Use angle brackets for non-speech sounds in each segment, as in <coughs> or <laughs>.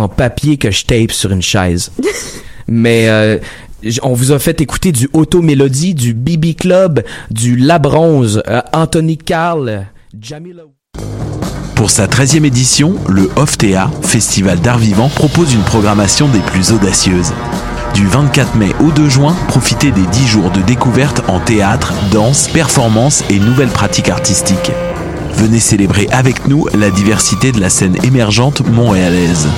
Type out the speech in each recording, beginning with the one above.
en papier que je tape sur une chaise. <laughs> Mais euh, on vous a fait écouter du Auto Mélodie, du BB Club, du La Bronze, euh, Anthony Carl, Jamila. Pour sa 13e édition, le OFTEA, Festival d'art vivant, propose une programmation des plus audacieuses. Du 24 mai au 2 juin, profitez des 10 jours de découverte en théâtre, danse, performance et nouvelles pratiques artistiques. Venez célébrer avec nous la diversité de la scène émergente montréalaise.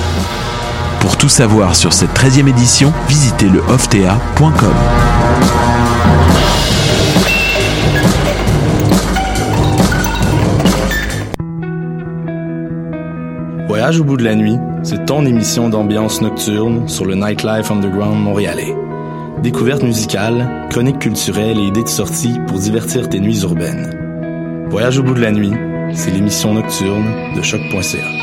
Pour tout savoir sur cette 13e édition, visitez le oftea.com. Voyage au bout de la nuit, c'est ton émission d'ambiance nocturne sur le Nightlife Underground montréalais. Découvertes musicales, chroniques culturelles et idées de sortie pour divertir tes nuits urbaines. Voyage au bout de la nuit, c'est l'émission nocturne de choc.ca.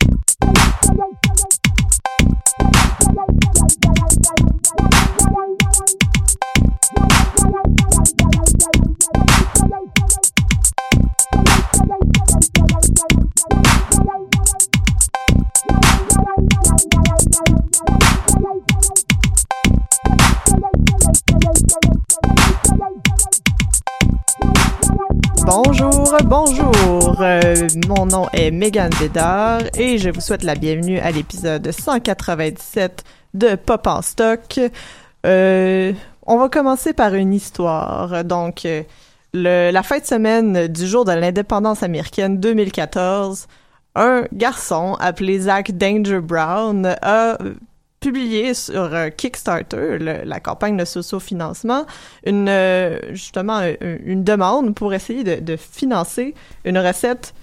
Bonjour, bonjour. Euh, mon nom est Megan Bédard et je vous souhaite la bienvenue à l'épisode 197 de Pop en stock. Euh, on va commencer par une histoire. Donc, euh, la fin de semaine du jour de l'indépendance américaine 2014, un garçon appelé Zach Danger Brown a publié sur euh, Kickstarter, la campagne de socio-financement, une euh, justement euh, une demande pour essayer de, de financer une recette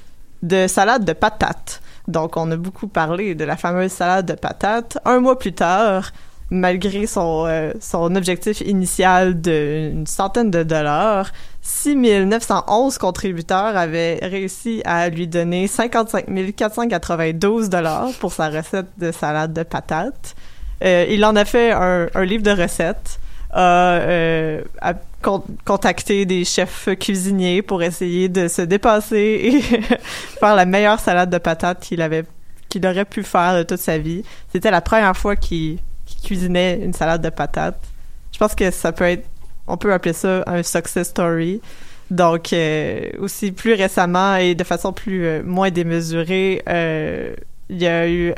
de salade de patates. Donc, on a beaucoup parlé de la fameuse salade de patates. Un mois plus tard, malgré son, euh, son objectif initial d'une centaine de dollars, 6 911 contributeurs avaient réussi à lui donner 55 492 dollars pour sa recette de salade de patates. Euh, il en a fait un, livre de recettes, a, euh, contacté des chefs cuisiniers pour essayer de se dépasser et <laughs> faire la meilleure salade de patates qu'il avait qu'il aurait pu faire de toute sa vie. C'était la première fois qu'il qu'il cuisinait une salade de patates. Je pense que ça peut être, on peut appeler ça un success story. Donc, euh, aussi plus récemment et de façon plus euh, moins démesurée, euh, il y a eu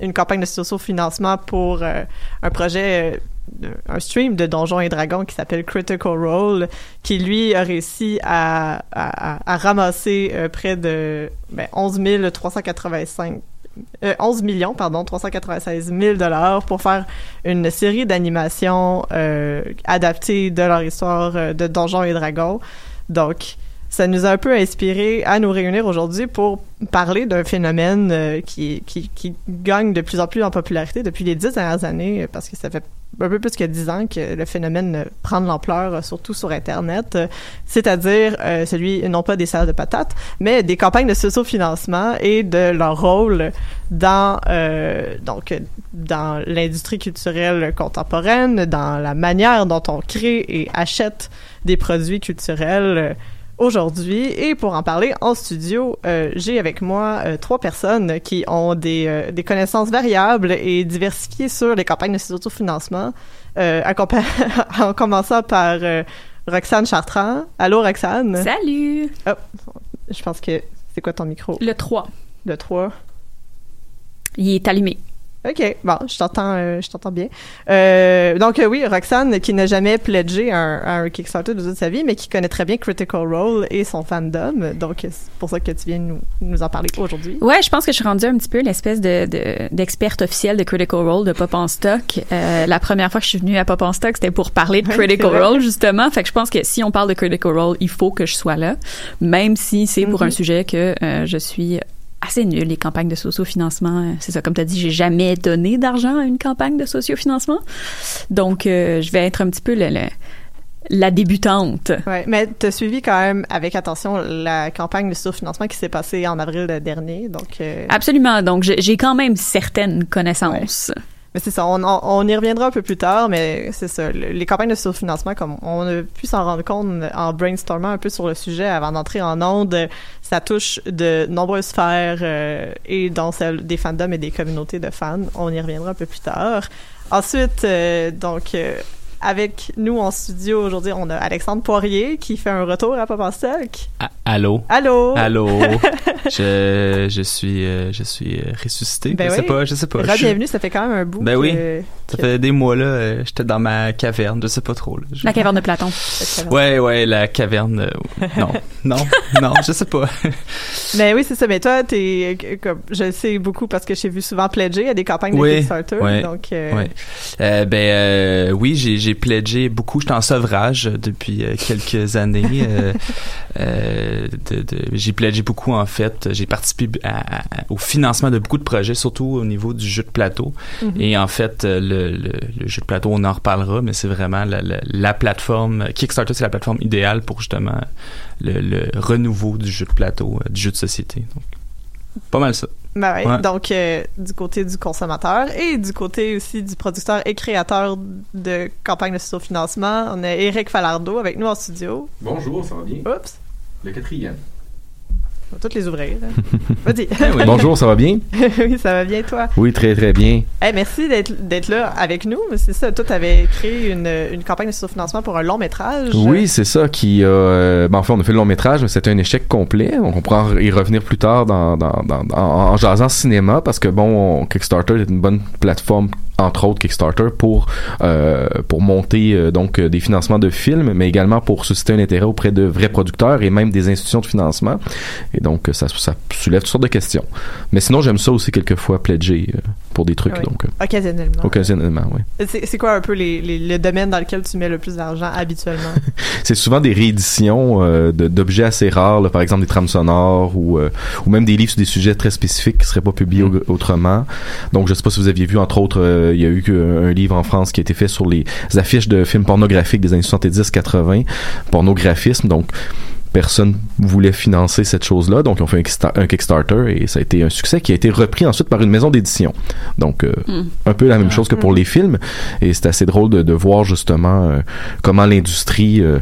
une campagne de socio-financement pour un projet, un stream de Donjons et Dragons qui s'appelle Critical Role, qui lui a réussi à, ramasser près de ben, 11 385 euh, 11 millions, pardon, 396 000 dollars pour faire une série d'animations euh, adaptées de leur histoire euh, de Donjons et Dragons. Donc, ça nous a un peu inspiré à nous réunir aujourd'hui pour parler d'un phénomène euh, qui, gagne de plus en plus en popularité depuis les dix dernières années, euh, parce que ça fait un peu plus que dix ans que le phénomène prend de l'ampleur, euh, surtout sur Internet, euh, c'est-à-dire euh, celui, non pas des salades de patates, mais des campagnes de socio-financement et de leur rôle dans, euh, donc, dans l'industrie culturelle contemporaine, dans la manière dont on crée et achète des produits culturels aujourd'hui. Et pour en parler en studio, euh, j'ai avec moi euh, trois personnes qui ont des, euh, des connaissances variables et diversifiées sur les campagnes de autofinancement, <laughs> en commençant par Roxane Chartrand. Allô, Roxane? Salut! Oh, je pense que... C'est quoi ton micro? Le 3. Le 3. Il est allumé. OK, bon, je t'entends, euh, je t'entends bien. Euh, donc euh, oui, Roxane, qui n'a jamais pledgé un, un Kickstarter de toute sa vie, mais qui connaît très bien Critical Role et son fandom. Donc c'est pour ça que tu viens nous, nous en parler aujourd'hui. Ouais, je pense que je suis rendue un petit peu l'espèce de, de- d'experte officielle de Critical Role de Pop en Stock. Euh, la première fois que je suis venue à Pop en Stock, c'était pour parler de Critical. Role, justement. Fait que je pense que si on parle de Critical Role, il faut que je sois là, même si c'est pour Mhm. un sujet que euh, je suis assez nulle, les campagnes de sociofinancement. C'est ça, comme tu as dit, j'ai jamais donné d'argent à une campagne de sociofinancement. Donc, euh, je vais être un petit peu le- le- la débutante. Ouais, mais tu as suivi quand même avec attention la campagne de surfinancement qui s'est passée en avril dernier. Donc, euh, Absolument. Donc, j'ai j'ai quand même certaines connaissances. Mais c'est ça, on, on, on y reviendra un peu plus tard, mais c'est ça. le- les campagnes de surfinancement, comme on a pu s'en rendre compte en brainstormant un peu sur le sujet avant d'entrer en onde, ça touche de nombreuses sphères euh, et dont celle des fandoms et des communautés de fans. On y reviendra un peu plus tard. Ensuite, euh, donc, euh, avec nous en studio aujourd'hui, on a Alexandre Poirier qui fait un retour à Papa Stock. Ah, allô? Allô? Allô? <laughs> je, je suis, euh, je suis euh, ressuscité. Ben je sais oui. pas, je sais pas. Bienvenue, ça fait quand même un bout. Ben oui. que- Ça que- fait des mois là, euh, j'étais dans ma caverne, je sais pas trop. là. Je- La caverne de Platon. Ouais, ouais, la caverne. euh, non, <laughs> non, non, je sais pas. Mais <laughs> oui, c'est ça. Mais toi, t'es euh, comme je le sais beaucoup parce que j'ai vu souvent pledger à des campagnes de Oui, Kickstarter. ouais, donc, euh. Euh, ben euh, oui, j'ai j'ai pledgé beaucoup. J'étais en sevrage depuis euh, quelques années. euh, euh, de, de- j'ai pledgé beaucoup en fait. J'ai participé à- à- au financement de beaucoup de projets, surtout au niveau du jeu de plateau. Mhm. Et en fait, le, le, le jeu de plateau, on en reparlera, mais c'est vraiment la, la, la plateforme Kickstarter, c'est la plateforme idéale pour justement le, le renouveau du jeu de plateau, du jeu de société. Donc, pas mal ça. Ben ouais. Ouais. Donc, euh, du côté du consommateur et du côté aussi du producteur et créateur de campagnes de financement, on a Eric Falardeau avec nous en studio. Bonjour, ça va bien? Oups, Le quatrième. On va toutes les ouvrir. hein. <laughs> Vas-y. Bonjour, ça va bien? <laughs> oui, ça va bien, toi? Oui, très très bien. Hey, merci d'être là avec nous. C'est ça, toi, t'avais créé une, une campagne de financement pour un long métrage. Oui, c'est ça qui a... euh, ben, en fait, on a fait le long métrage, mais c'était un échec complet. Donc, on pourra y revenir plus tard dans, dans, dans, dans- en, en jasant cinéma, parce que, bon, on- Kickstarter est une bonne plateforme entre autres Kickstarter pour euh, pour monter euh, donc euh, des financements de films mais également pour susciter un intérêt auprès de vrais producteurs et même des institutions de financement et donc ça, ça soulève toutes sortes de questions mais sinon j'aime ça aussi quelquefois pledger euh, pour des trucs Oui. donc euh, Occasionnellement. occasionnellement oui C'est quoi un peu les, les, le domaine dans lequel tu mets le plus d'argent habituellement? <laughs> c'est souvent des rééditions euh, d'objets assez rares, là, par exemple des trames sonores ou, euh, ou même des livres sur des sujets très spécifiques qui seraient pas publiés au- autrement. Donc, je sais pas si vous aviez vu, entre autres, euh, il y a eu un livre en France qui a été fait sur les affiches de films pornographiques des années 70-80, pornographisme. Donc, personne voulait financer cette chose-là, donc ils ont fait un, Kickstar- un Kickstarter et ça a été un succès qui a été repris ensuite par une maison d'édition. Donc euh, Mm. un peu la même chose que pour les films et c'est assez drôle de, de voir justement euh, comment l'industrie euh,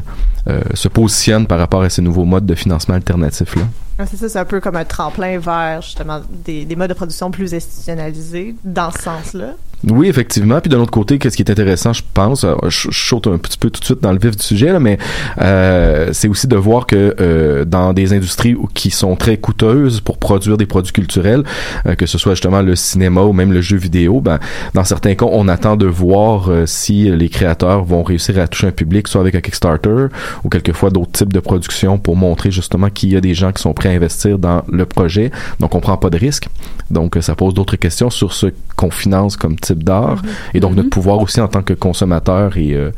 euh, se positionne par rapport à ces nouveaux modes de financement alternatifs là. Ah, c'est ça, c'est un peu comme un tremplin vers justement des, des modes de production plus institutionnalisés dans ce sens-là. Oui, effectivement. Puis d'un autre côté, qu'est-ce qui est intéressant, je pense, euh, je, saute un petit peu tout de suite dans le vif du sujet, là, mais euh, c'est aussi de voir que euh, dans des industries qui sont très coûteuses pour produire des produits culturels, euh, que ce soit justement le cinéma ou même le jeu vidéo, ben, dans certains cas, on attend de voir euh, si les créateurs vont réussir à toucher un public, soit avec un Kickstarter ou quelquefois d'autres types de productions pour montrer justement qu'il y a des gens qui sont prêts à investir dans le projet. Donc, on prend pas de risque. Donc, ça pose d'autres questions sur ce qu'on finance comme type d'art Mhm. et donc notre pouvoir aussi en tant que consommateur et euh,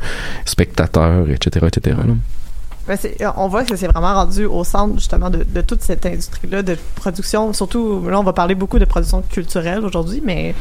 spectateur, etc., etc. là. Ben, c'est- on voit que c'est vraiment rendu au centre justement de, de toute cette industrie-là de production. Surtout, là, on va parler beaucoup de production culturelle aujourd'hui, mais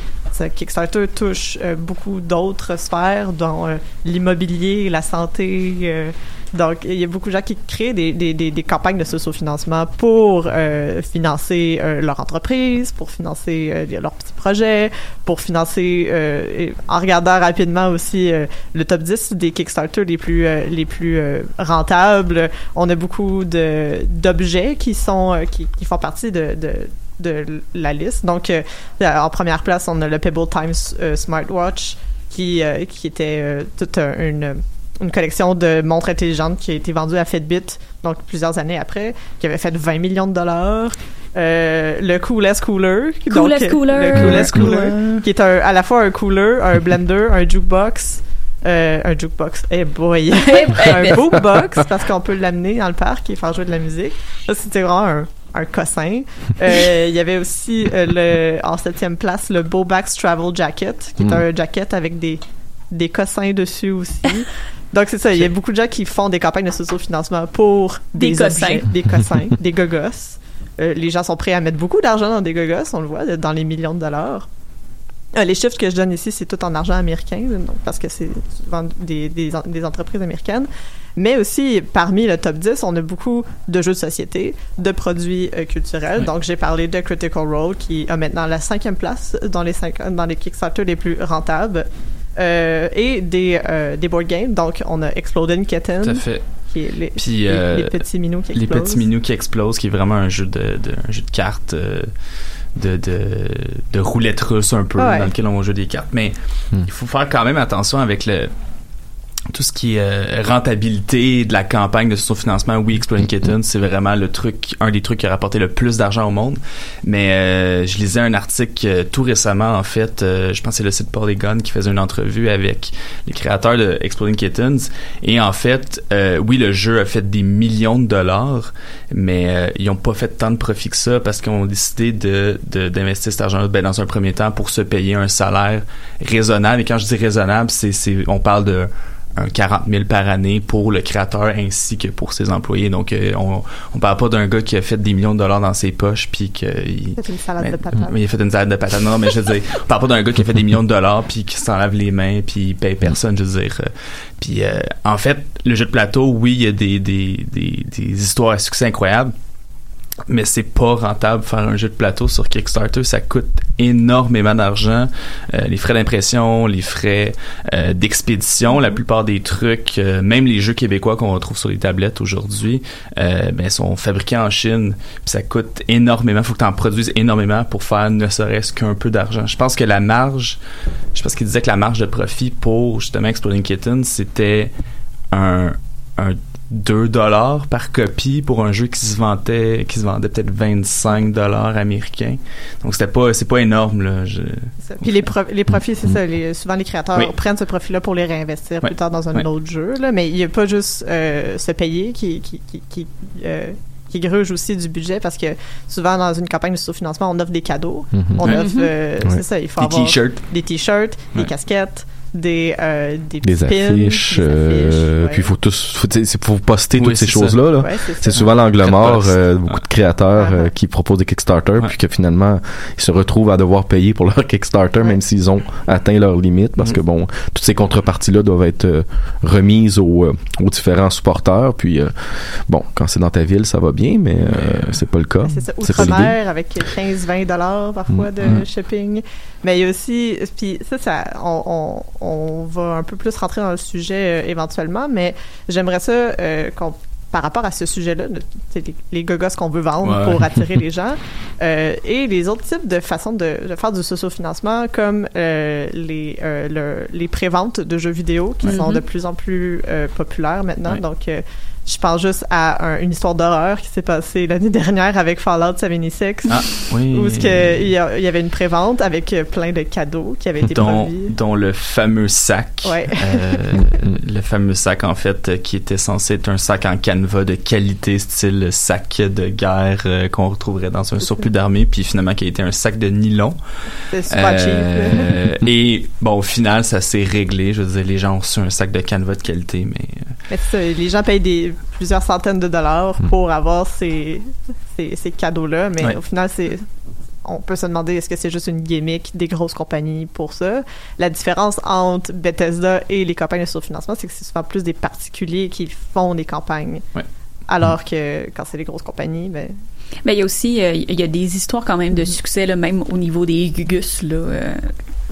Kickstarter touche euh, beaucoup d'autres sphères, dont euh, l'immobilier, la santé, euh, Donc, il y a beaucoup de gens qui créent des, des, des, des campagnes de sociofinancement pour euh, financer euh, leur entreprise, pour financer euh, leurs petits projets, pour financer, euh, en regardant rapidement aussi euh, le top 10 des Kickstarter les plus, euh, les plus rentables. On a beaucoup d'objets qui sont qui, qui font partie de, de de la liste. Donc, euh, en première place, on a le Pebble Times euh, Smartwatch qui, euh, qui était toute un- une, une collection de montres intelligentes qui a été vendue à Fitbit, donc plusieurs années après, qui avait fait 20 millions de dollars. Euh, le Coolest Cooler. Coolest donc, Cooler. Le Coolest Cooler. Cooler. Qui est un- à la fois un cooler, un <laughs> blender, un jukebox. Euh, un jukebox. Eh boy! <laughs> un bookbox, parce qu'on peut l'amener dans le parc et faire jouer de la musique. Ça, c'était vraiment un, un cossin. Euh, Il y avait aussi euh, le, en septième place le Bowbax Travel Jacket, qui est Mm. un jacket avec des, des cossins dessus aussi. <laughs> Donc, c'est ça. Il y a beaucoup de gens qui font des campagnes de sociofinancement pour des, Des objets, des cossins, <laughs> des gogos. Euh, les gens sont prêts à mettre beaucoup d'argent dans des gogos, on le voit, dans les millions de dollars. Euh, les chiffres que je donne ici, c'est tout en argent américain, donc, parce que c'est souvent des, des entreprises américaines. Mais aussi, parmi le top 10, on a beaucoup de jeux de société, de produits euh, culturels. Donc, j'ai parlé de Critical Role, qui a maintenant la cinquième place dans les, cinq, dans les Kickstarter les plus rentables. Euh, et des, euh, des board games. Donc, on a Exploding Kitten. Tout à fait. Qui est les, Puis, les- euh, les petits minous qui Les explosent. petits minous qui explosent, qui est vraiment un jeu de, de- un jeu de cartes, euh, de, de, de roulette russe un peu, Ouais. dans lequel on va jouer des cartes. Mais il faut faire quand même attention avec le tout ce qui est euh, rentabilité de la campagne de son financement We Exploding Kittens, c'est vraiment le truc, un des trucs qui a rapporté le plus d'argent au monde. Mais euh, je lisais un article euh, tout récemment, en fait, euh, je pense que c'est le site Polygon qui faisait une entrevue avec les créateurs de Exploding Kittens. Et en fait, euh, oui, le jeu a fait des millions de dollars, mais euh, ils ont pas fait tant de profit que ça parce qu'ils ont décidé de d'investir cet argent ben, dans un premier temps pour se payer un salaire raisonnable. Et quand je dis raisonnable, c'est on parle de un 40 000 par année pour le créateur ainsi que pour ses employés. Donc, euh, on, on parle pas d'un gars qui a fait des millions de dollars dans ses poches puis que il, C'est une salade mais- de patates. mais il a fait une salade de patates. Non, mais je veux dire, on parle pas d'un gars qui a fait des millions de dollars puis qui s'enlève les mains puis il paye personne, je veux dire. Puis euh, en fait, le jeu de plateau, oui, il y a des, des, des, des histoires à succès incroyables. Mais c'est pas rentable faire un jeu de plateau sur Kickstarter, ça coûte énormément d'argent. Euh, les frais d'impression, les frais euh, d'expédition, la plupart des trucs, euh, même les jeux québécois qu'on retrouve sur les tablettes aujourd'hui, ben, sont fabriqués en Chine, puis ça coûte énormément. Faut que tu en produises énormément pour faire ne serait-ce qu'un peu d'argent. Je pense que la marge, je pense qu'il disait que la marge de profit pour justement Exploding Kittens, c'était un, un 2 dollars par copie pour un jeu qui se vendait qui se vendait peut-être 25 dollars américains. Donc c'était pas c'est pas énorme là. Je-. Puis les, pro- les profits, c'est ça. Les, souvent, les créateurs Oui. prennent ce profit-là pour les réinvestir plus tard dans un autre jeu. Là. Mais il n'y a pas juste euh, se payer qui, qui, qui, qui, euh, qui gruge aussi du budget parce que souvent, dans une campagne de sous-financement, on offre des cadeaux. Mhm. On offre, euh, Ouais. c'est ça, il faut Des avoir t-shirts. des t-shirts, des casquettes, des, euh, des, des pins, affiches, des euh, affiches, ouais. puis il faut tous, faut, pour poster Oui, toutes ces choses-là. Là. Ouais, c'est ça. c'est souvent l'angle mort, euh, beaucoup de créateurs euh, Ouais. qui proposent des Kickstarter, Ouais. puis que finalement ils se retrouvent à devoir payer pour leur Kickstarter, Ouais. même s'ils ont atteint leurs limites, parce Mhm. que bon, toutes ces contreparties-là doivent être euh, remises aux, euh, aux différents supporters. Puis euh, bon, quand c'est dans ta ville, ça va bien, mais euh, c'est pas le cas. C'est outre-mer avec 15-20 dollars parfois de Mm. shipping. Mais il y a aussi, puis ça, ça on, on, on va un peu plus rentrer dans le sujet euh, éventuellement, mais j'aimerais ça euh, qu'on par rapport à ce sujet-là, les, les gogos qu'on veut vendre Ouais. pour attirer <laughs> les gens, euh, et les autres types de façons de, de faire du socio-financement, comme euh, les, euh, le- les préventes de jeux vidéo, qui Ouais. sont de plus en plus euh, populaires maintenant. Ouais. Donc, euh, je pense juste à un- une histoire d'horreur qui s'est passée l'année <laughs> dernière avec Fallout 76. Ah, oui. Où que, il, y avait une prévente avec euh, plein de cadeaux qui avaient été dont, promis. dont le fameux sac, Ouais. euh, <laughs> le fameux sac en fait euh, qui était censé être un sac en canevas de qualité style sac de guerre euh, qu'on retrouverait dans un surplus d'armée puis finalement qui a été un sac de nylon C'est super Euh, <laughs> et bon au final ça s'est réglé je veux dire les gens ont reçu un sac de canevas de qualité mais Mais ça, les gens payent des, plusieurs centaines de dollars pour avoir ces, ces, ces cadeaux-là, mais Ouais. au final, c'est on peut se demander est-ce que c'est juste une gimmick des grosses compagnies pour ça. La différence entre Bethesda et les campagnes de surfinancement, c'est que c'est souvent plus des particuliers qui font des campagnes. Ouais. Alors que quand c'est les grosses compagnies, ben, Mais il y a aussi euh, il y a des histoires quand même de succès là, même au niveau des Gugus là euh,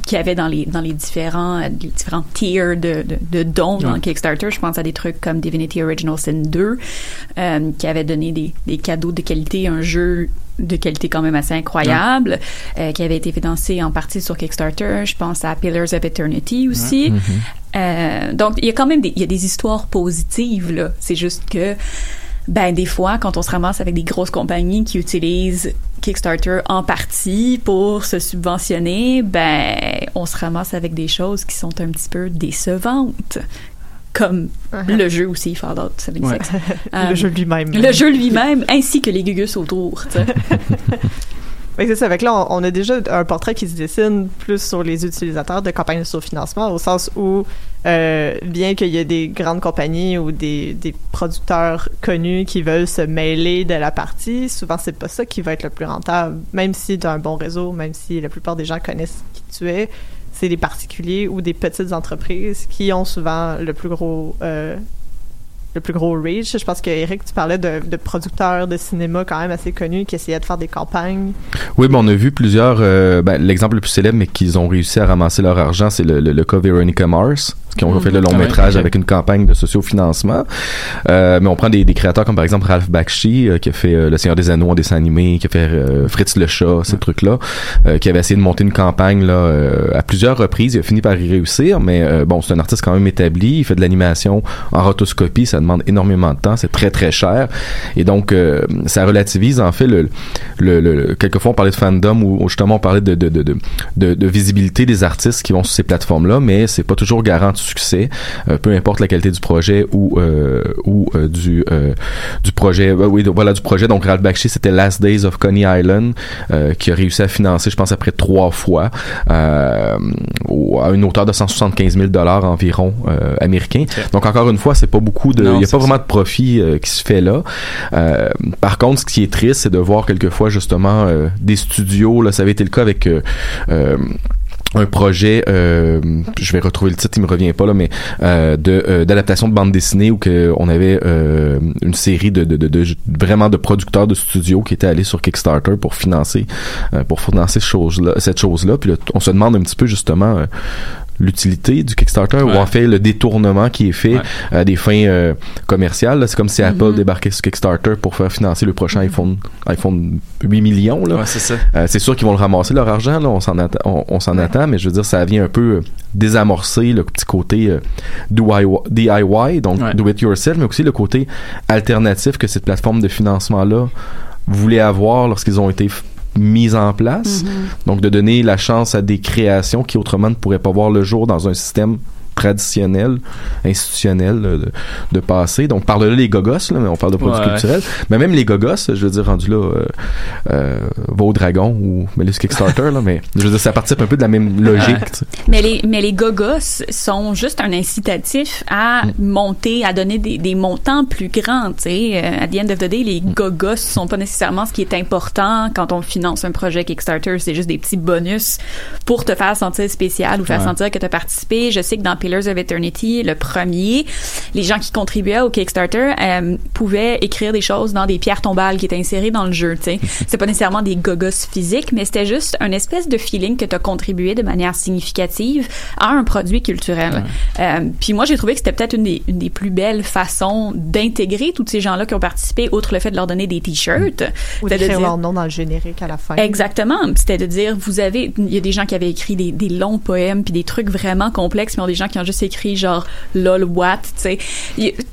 qu'il y avait dans les dans les différents euh, les différents tiers de, de, de dons dans. Kickstarter. Je pense à des trucs comme Divinity Original Sin 2 euh, qui avait donné des, des cadeaux de qualité, un jeu de qualité quand même assez incroyable, euh, qui avait été financé en partie sur Kickstarter. Je pense à Pillars of Eternity aussi. Mhm. Euh, donc, il y a quand même des, il y a des histoires positives, là. C'est juste que, ben, des fois, quand on se ramasse avec des grosses compagnies qui utilisent Kickstarter en partie pour se subventionner, ben, on se ramasse avec des choses qui sont un petit peu décevantes. Comme Uh-huh. le jeu aussi, Fallout 76. Le jeu lui-même. Le jeu lui-même, ainsi que les gugus autour. <laughs> Oui, c'est ça. Avec là, on, on a déjà un portrait qui se dessine plus sur les utilisateurs de campagnes de surfinancement, au sens où, euh, bien qu'il y ait des grandes compagnies ou des, des producteurs connus qui veulent se mêler de la partie, souvent c'est pas ça qui va être le plus rentable. Même si tu as un bon réseau, même si la plupart des gens connaissent qui tu es, c'est des particuliers ou des petites entreprises qui ont souvent le plus gros euh, le plus gros reach. Je pense que Eric, tu parlais de, de producteurs de cinéma quand même assez connus qui essayaient de faire des campagnes. Oui, ben on a vu plusieurs. euh, ben, L'exemple le plus célèbre, mais qu'ils ont réussi à ramasser leur argent, c'est le, le, le cas Veronica Mars, qui ont fait le long Ah métrage avec une campagne de sociofinancement. Euh, mais on prend des, des créateurs comme par exemple Ralph Bakshi, euh, qui a fait euh, Le Seigneur des Anneaux en dessin animé, qui a fait Fritz le chat, ces trucs-là, euh, qui avait essayé de monter une campagne là à plusieurs reprises. Il a fini par y réussir, mais bon, c'est un artiste quand même établi. Il fait de l'animation en rotoscopie, ça demande énormément de temps, c'est très très cher, et donc euh, ça relativise en fait le, le, le- quelquefois on parlait de fandom ou justement on parlait de de, de, de, de- de visibilité des artistes qui vont sur ces plateformes-là, mais c'est pas toujours garant de succès, euh, peu importe la qualité du projet ou euh, ou du du projet, oui voilà du projet. Donc Ralph Bakshi c'était Last Days of Coney Island qui a réussi à financer, je pense après trois fois à une hauteur de 175 000 dollars environ américains. Donc encore une fois, c'est pas beaucoup de, Non, y a pas vraiment de profit euh, qui se fait là. Euh, par contre, ce qui est triste, c'est de voir quelquefois justement euh, des studios. Là, ça avait été le cas avec euh, euh, un projet, euh, je vais retrouver le titre, il me revient pas là, mais euh, de euh, d'adaptation de bande dessinée où que on avait euh, une série de, de, de, de- vraiment de producteurs de studios qui étaient allés sur Kickstarter pour financer euh, pour financer cette chose là, cette chose là. Puis là, on se demande un petit peu justement euh, l'utilité du Kickstarter ou en fait le détournement qui est fait à des fins euh, commerciales. là. C'est comme si Apple débarquait sur Kickstarter pour faire financer le prochain iPhone iPhone 8 millions. Là. Ouais, c'est ça. Euh, c'est sûr qu'ils vont le ramasser leur argent, là, on s'en atta- on, on s'en attend, mais je veux dire, ça vient un peu euh, désamorcer le petit côté euh, DIY, DIY, donc Ouais. do it yourself, mais aussi le côté alternatif que cette plateforme de financement-là voulait avoir lorsqu'ils ont été f- mis en place. Donc de donner la chance à des créations qui autrement ne pourraient pas voir le jour dans un système traditionnel, institutionnel euh, de, de passé. Donc par là les gogos, là, mais on parle de produits Ouais. culturels. Mais même les gogos, je veux dire, rendu là, euh, euh, va au dragon ou mais Kickstarter, là, mais je veux dire, ça participe un peu de la même logique. Mais les, mais les gogos sont juste un incitatif à monter, à donner des, des montants plus grands, tu sais. Euh, at the end of the day, les gogos sont pas nécessairement ce qui est important quand on finance un projet Kickstarter. C'est juste des petits bonus pour te faire sentir spécial ou faire Ouais. sentir que tu as participé. Je sais que dans Pillars of Eternity, le premier, les gens qui contribuaient au Kickstarter euh, pouvaient écrire des choses dans des pierres tombales qui étaient insérées dans le jeu, tu. <laughs> C'est pas nécessairement des gogos physiques, mais c'était juste un espèce de feeling que tu as contribué de manière significative à un produit culturel. Euh, puis moi, j'ai trouvé que c'était peut-être une des, une des plus belles façons d'intégrer tous ces gens-là qui ont participé, outre le fait de leur donner des t-shirts. Ou d'écrire dire- leur nom dans le générique à la fin. Exactement. C'était de dire, vous avez, il y a des gens qui avaient écrit des, des longs poèmes puis des trucs vraiment complexes, mais il y a des gens qui ont juste écrit genre lol what, tu sais.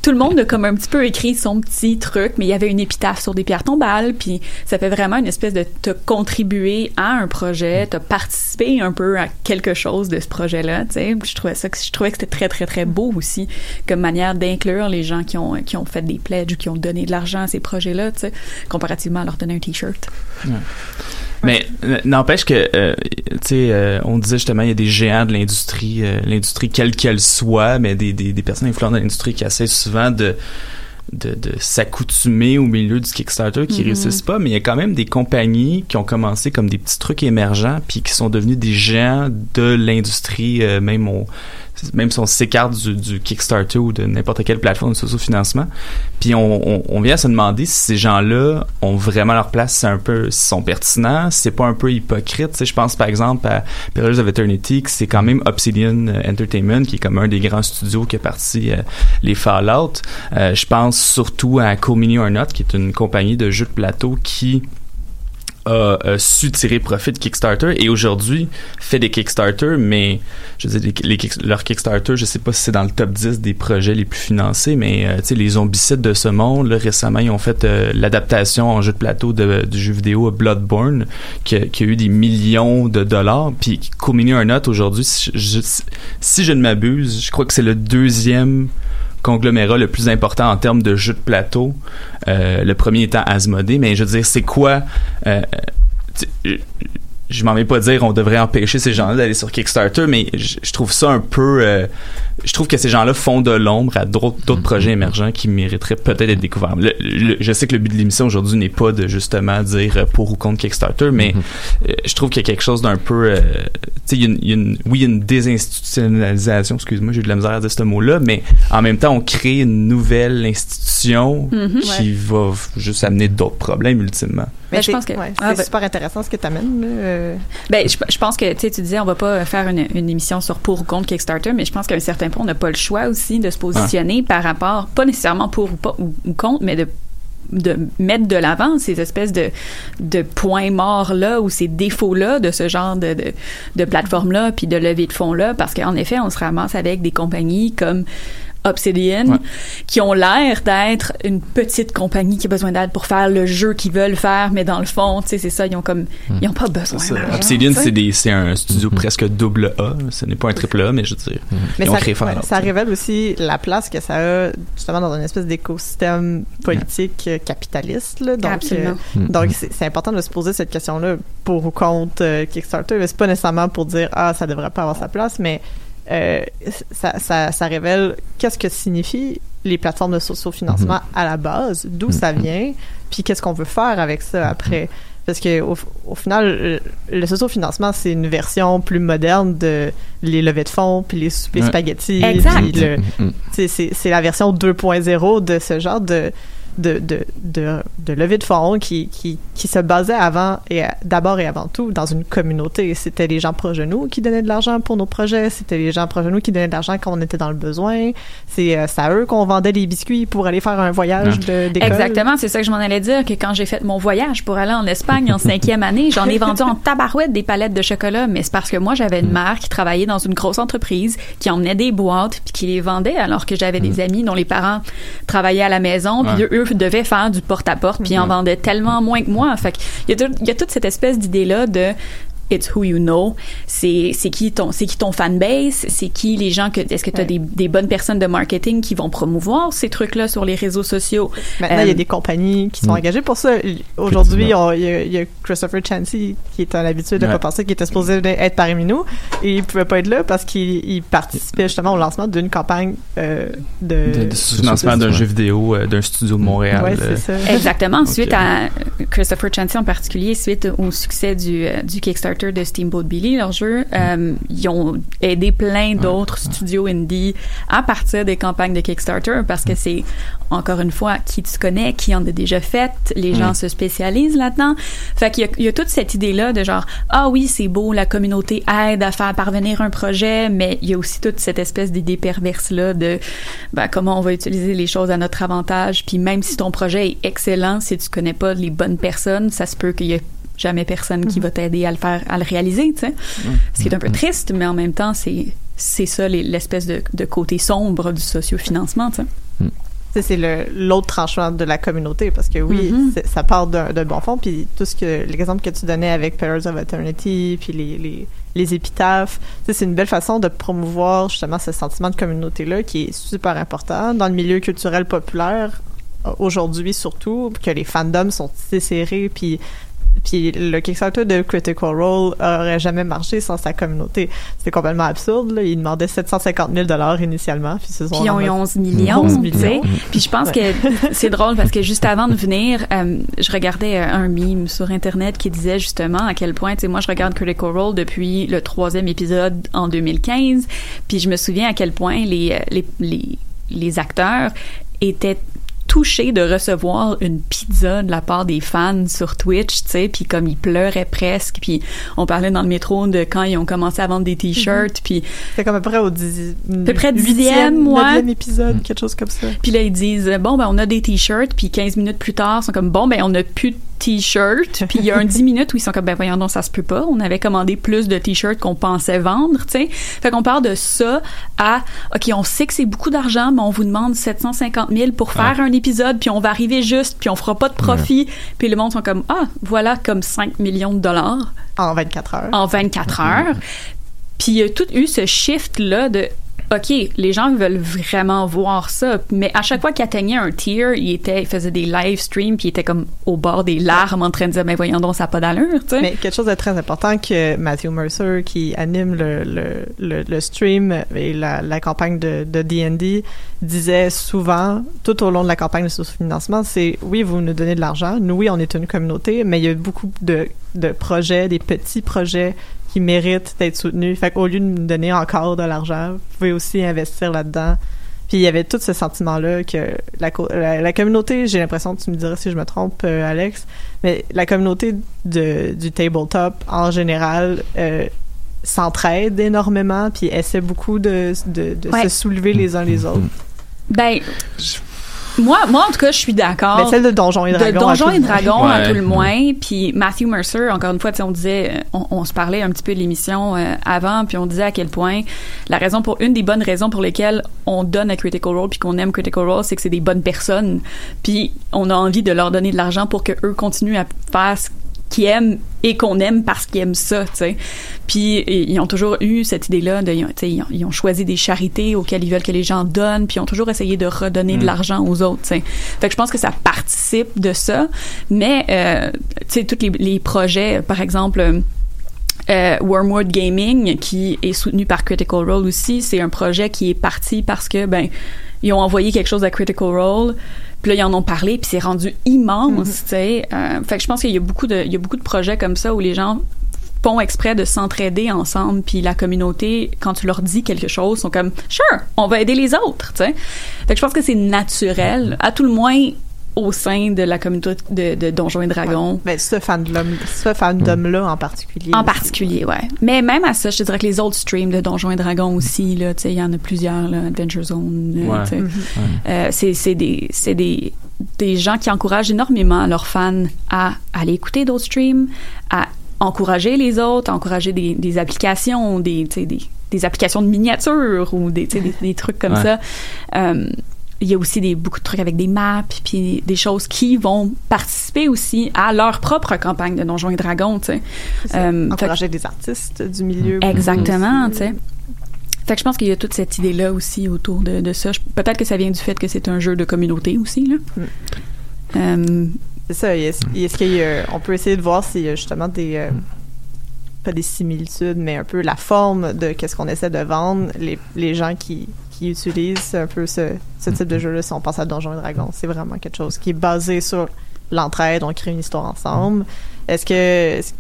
Tout le monde a comme un petit peu écrit son petit truc, mais il y avait une épitaphe sur des pierres tombales, puis ça fait vraiment une espèce de te contribuer à un projet, te participer un peu à quelque chose de ce projet-là, tu sais. Je trouvais ça, je trouvais que c'était très très très beau aussi comme manière d'inclure les gens qui ont qui ont fait des pledges ou qui ont donné de l'argent à ces projets-là, tu sais, comparativement à leur donner un t-shirt. Mais euh, n'empêche que, euh, tu sais, euh, on disait justement, il y a des géants de l'industrie, euh, l'industrie quelle qu'elle soit, mais des, des, des personnes influentes dans l'industrie qui essaient souvent de de, de s'accoutumer au milieu du Kickstarter qui Mhm. réussissent pas, mais il y a quand même des compagnies qui ont commencé comme des petits trucs émergents puis qui sont devenus des géants de l'industrie, euh, même au même si on s'écarte du, Kickstarter ou de n'importe quelle plateforme de socio-financement. Puis on, vient à se demander si ces gens-là ont vraiment leur place, c'est un peu, s'ils sont pertinents, si c'est pas un peu hypocrite. Je pense par exemple à Pillars of Eternity, que c'est quand même Obsidian euh, Entertainment, qui est comme un des grands studios qui a parti euh, les Fallout. Euh, je pense surtout à Cool Mini or Not, qui est une compagnie de jeux de plateau qui a, su tirer profit de Kickstarter et aujourd'hui fait des Kickstarter, mais je veux dire, les, les leurs Kickstarter, je sais pas si c'est dans le top 10 des projets les plus financés, mais euh, tu sais, les zombicides de ce monde, là, récemment, ils ont fait euh, l'adaptation en jeu de plateau de, du jeu vidéo Bloodborne, qui, a- eu des millions de dollars, puis Comini or Not aujourd'hui, si je ne m'abuse, je crois que c'est le deuxième conglomérat le plus important en termes de jeux de plateau. Euh, le premier étant Asmodée, mais je veux dire, c'est quoi euh, je- m'en vais pas dire on devrait empêcher ces gens-là d'aller sur Kickstarter, mais je, je trouve ça un peu. euh, je trouve que ces gens-là font de l'ombre à d'autres d'autres projets émergents qui mériteraient peut-être d'être découverts. Le- le- je sais que le but de l'émission aujourd'hui n'est pas de justement dire euh, pour ou contre Kickstarter, mais euh, je trouve qu'il y a quelque chose d'un peu. euh, tu sais, il y a une- une- oui, il y a une désinstitutionnalisation, excuse-moi, j'ai eu de la misère à dire ce mot-là, mais en même temps, on crée une nouvelle institution Mhm. qui va juste amener d'autres problèmes ultimement. Mais Ben, je c'est- pense que- ouais, Ah, c'est ben- super intéressant ce que tu amènes. Ben, je, je pense que tu sais, tu disais on va pas faire une, une émission sur pour ou contre Kickstarter, mais je pense qu'à un certain on n'a pas le choix aussi de se positionner par rapport, pas nécessairement pour ou pas ou, ou contre, mais de de mettre de l'avant ces espèces de, de points morts là ou ces défauts là de ce genre de, de, de plateforme là puis de levée de fonds là parce qu'en effet on se ramasse avec des compagnies comme Obsidian qui ont l'air d'être une petite compagnie qui a besoin d'aide pour faire le jeu qu'ils veulent faire mais dans le fond tu sais c'est ça ils ont comme ils ont pas besoin d'argent, Obsidian, c'est des- c'est un studio presque double A. Ce n'est pas un triple A, mais je veux dire, Mais ils ont ça, créé Fallout. ouais, ça révèle aussi la place que ça a justement dans une espèce d'écosystème politique capitaliste. Là. Donc, Absolument. euh, donc c'est c'est important de se poser cette question-là pour ou contre euh, Kickstarter. Mais C'est pas nécessairement pour dire ah ça devrait pas avoir sa place, mais euh, ça, ça, ça révèle qu'est-ce que signifient les plateformes de socio-financement à la base, d'où ça vient, puis qu'est-ce qu'on veut faire avec ça après. Parce que au, au final, le, le socio-financement, c'est une version plus moderne de les levées de fonds, puis les soupers Ouais. spaghettis. Exact. puis le- Mhm. c'est- c'est c'est la version 2.0 de ce genre de de, de, de, de levée de fonds qui, qui, qui se basait avant et d'abord et avant tout dans une communauté. C'était les gens proches de nous qui donnaient de l'argent pour nos projets. C'était les gens proches de nous qui donnaient de l'argent quand on était dans le besoin. C'est euh, c'est à eux qu'on vendait des biscuits pour aller faire un voyage de- d'école. Exactement, c'est ça que je m'en allais dire, que quand j'ai fait mon voyage pour aller en Espagne en cinquième année, j'en ai vendu en tabarouette des palettes de chocolat, mais c'est parce que moi, j'avais une mère qui travaillait dans une grosse entreprise, qui emmenait des boîtes, puis qui les vendait, alors que j'avais des amis dont les parents travaillaient à la maison, puis Ouais. eux, eux devaient faire du porte-à-porte, puis ils en vendaient tellement moins que moi. Fait qu'il y a, il y a toute cette espèce d'idée-là de It's who you know. C'est c'est qui ton c'est qui ton fanbase, c'est qui les gens que est-ce que tu as des, des bonnes personnes de marketing qui vont promouvoir ces trucs-là sur les réseaux sociaux? Maintenant, il y a Euh, des compagnies qui sont Mm. engagées pour ça. Aujourd'hui, il y, a- il y a Christopher Chansey, qui est un habitué de Ouais. pas penser, qui était supposé être parmi nous, et il pouvait pas être là parce qu'il il participait justement au lancement d'une campagne euh, de... de, de financement d'un jeu vidéo euh, d'un studio de Montréal. Ouais, c'est ça. Exactement. <laughs> Suite à Christopher Chansey en particulier, suite au succès du, du Kickstarter de Steamboat Billy, leur jeu, euh, ils ont aidé plein d'autres studios indie à partir des campagnes de Kickstarter parce que c'est encore une fois qui tu connais, qui en a déjà fait, les gens Mm. se spécialisent là-dedans. Fait qu'il y a, il y a toute cette idée-là de genre ah oui c'est beau, la communauté aide à faire parvenir un projet, mais il y a aussi toute cette espèce d'idée perverse là de ben, comment on va utiliser les choses à notre avantage. Puis même si ton projet est excellent, si tu connais pas les bonnes personnes, ça se peut qu'il y ait jamais personne qui va t'aider à le faire, à le réaliser, tu sais. Ce qui est un peu triste, mais en même temps, c'est c'est ça les- l'espèce de, de côté sombre du sociofinancement, tu sais. Ça, c'est le- l'autre tranchant de la communauté parce que oui, Mhm. c'est- ça part d'un d'un bon fond. Puis tout ce que l'exemple que tu donnais avec Pillars of Eternity, puis les, les, les épitaphes, c'est une belle façon de promouvoir justement ce sentiment de communauté-là qui est super important dans le milieu culturel populaire euh, aujourd'hui surtout, que les fandoms sont serrés, puis puis le Kickstarter de Critical Role aurait jamais marché sans sa communauté. C'était complètement absurde. Là. Ils demandaient 750 000 dollars initialement, puis ils ont eu ramassés- 11 millions, 11 tu sais. millions. Puis je pense que <laughs> c'est drôle parce que juste avant de venir, euh, je regardais euh, un meme sur Internet qui disait justement à quel point, tu sais, moi je regarde Critical Role depuis le troisième épisode en 2015, puis je me souviens à quel point les, euh, les, les, les acteurs étaient touchés de recevoir une pizza de la part des fans sur Twitch, tu sais, puis comme ils pleuraient presque, puis on parlait dans le métro de quand ils ont commencé à vendre des t-shirts, puis C'était comme à peu près au dix... à peu près huitième, dixième, ouais. épisode, quelque chose comme ça. Puis là, ils disent, bon, ben, on a des t-shirts, puis 15 minutes plus tard, ils sont comme, bon, ben, on a plus de t-shirts. Puis il y a un <laughs> 10 minutes où ils sont comme, ben, voyons donc, ça se peut pas. On avait commandé plus de t-shirts qu'on pensait vendre, tu sais. Fait qu'on part de ça à, OK, on sait que c'est beaucoup d'argent, mais on vous demande 750 000 pour faire un épisode, puis on va arriver juste, puis on fera pas de profit. Puis le monde sont comme, ah, voilà, comme 5 millions de dollars. En 24 heures. En 24 heures. Puis il y a tout eu ce shift-là de OK, les gens veulent vraiment voir ça, mais à chaque fois qu'il atteignait un tier, il était, il faisait des live streams, puis il était comme au bord des larmes en train de dire, mais voyons donc, ça n'a pas d'allure, tu sais. Mais quelque chose de très important que Matthew Mercer, qui anime le, le, le, le stream et la, la campagne de de D&D, disait souvent, tout au long de la campagne de sous-financement, c'est oui, vous nous donnez de l'argent, nous, oui, on est une communauté, mais il y a beaucoup de, de projets, des petits projets qui méritent d'être soutenus. Fait qu'au lieu de nous donner encore de l'argent, vous pouvez aussi investir là-dedans. Puis il y avait tout ce sentiment-là que la, co- la, la communauté, j'ai l'impression, tu me diras si je me trompe, euh, Alex, mais la communauté de, du tabletop en général euh, s'entraide énormément, puis essaie beaucoup de, de, de Ouais. se soulever les uns les autres. Ben, moi, moi, en tout cas, je suis d'accord. Mais celle de Donjons et Dragons, De tout et. Dragons, à tout le moins. Puis Matthew Mercer, encore une fois, tu sais, on disait, on, on se parlait un petit peu de l'émission euh, avant, puis on disait à quel point la raison pour, une des bonnes raisons pour lesquelles on donne à Critical Role puis qu'on aime Critical Role, c'est que c'est des bonnes personnes. Puis on a envie de leur donner de l'argent pour que eux continuent à faire ce qu'ils aiment et qu'on aime parce qu'ils aiment ça, tu sais. Puis ils ont toujours eu cette idée-là de, tu sais, ils ont, ils ont choisi des charités auxquelles ils veulent que les gens donnent, puis ils ont toujours essayé de redonner de Mm. l'argent aux autres, tu sais. Fait que je pense que ça participe de ça, mais euh, tu sais, tous les, les projets, par exemple. euh, euh, Wormwood Gaming, qui est soutenu par Critical Role aussi, c'est un projet qui est parti parce que ben ils ont envoyé quelque chose à Critical Role, puis là ils en ont parlé, puis c'est rendu immense, tu sais. Euh, fait que je pense qu'il y a beaucoup de il y a beaucoup de projets comme ça où les gens font exprès de s'entraider ensemble, puis la communauté, quand tu leur dis quelque chose, sont comme sure, on va aider les autres, tu sais. Fait que je pense que c'est naturel, à tout le moins au sein de la communauté de, de Donjons et Dragons. Mais ce fandom, ce fandom-là en particulier. En particulier, ouais. Mais même à ça, je te dirais que les autres streams de Donjons et Dragons aussi, là, tu sais, il y en a plusieurs, là, Adventure Zone, euh, Ouais. Euh, c'est c'est des, c'est des, des gens qui encouragent énormément leurs fans à aller écouter d'autres streams, à encourager les autres, à encourager des, des applications, des, des, des applications de miniatures ou des, des, des trucs comme Ouais. ça. Euh, il y a aussi des, beaucoup de trucs avec des maps, puis des choses qui vont participer aussi à leur propre campagne de Donjons et Dragons, tu sais. Euh, Encourager des artistes du milieu. Exactement, tu sais. Fait que je pense qu'il y a toute cette idée-là aussi autour de, de ça. Peut-être que ça vient du fait que c'est un jeu de communauté aussi, là. Euh, C'est ça. Est-ce est-ce qu'il y a- on peut essayer de voir s'il y a justement des euh, pas des similitudes, mais un peu la forme de qu'est-ce qu'on essaie de vendre. Les, les gens qui, qui utilisent un peu ce, ce type de jeu-là, si on pense à Donjons et Dragons, c'est vraiment quelque chose qui est basé sur l'entraide. On crée une histoire ensemble. Est-ce que est-ce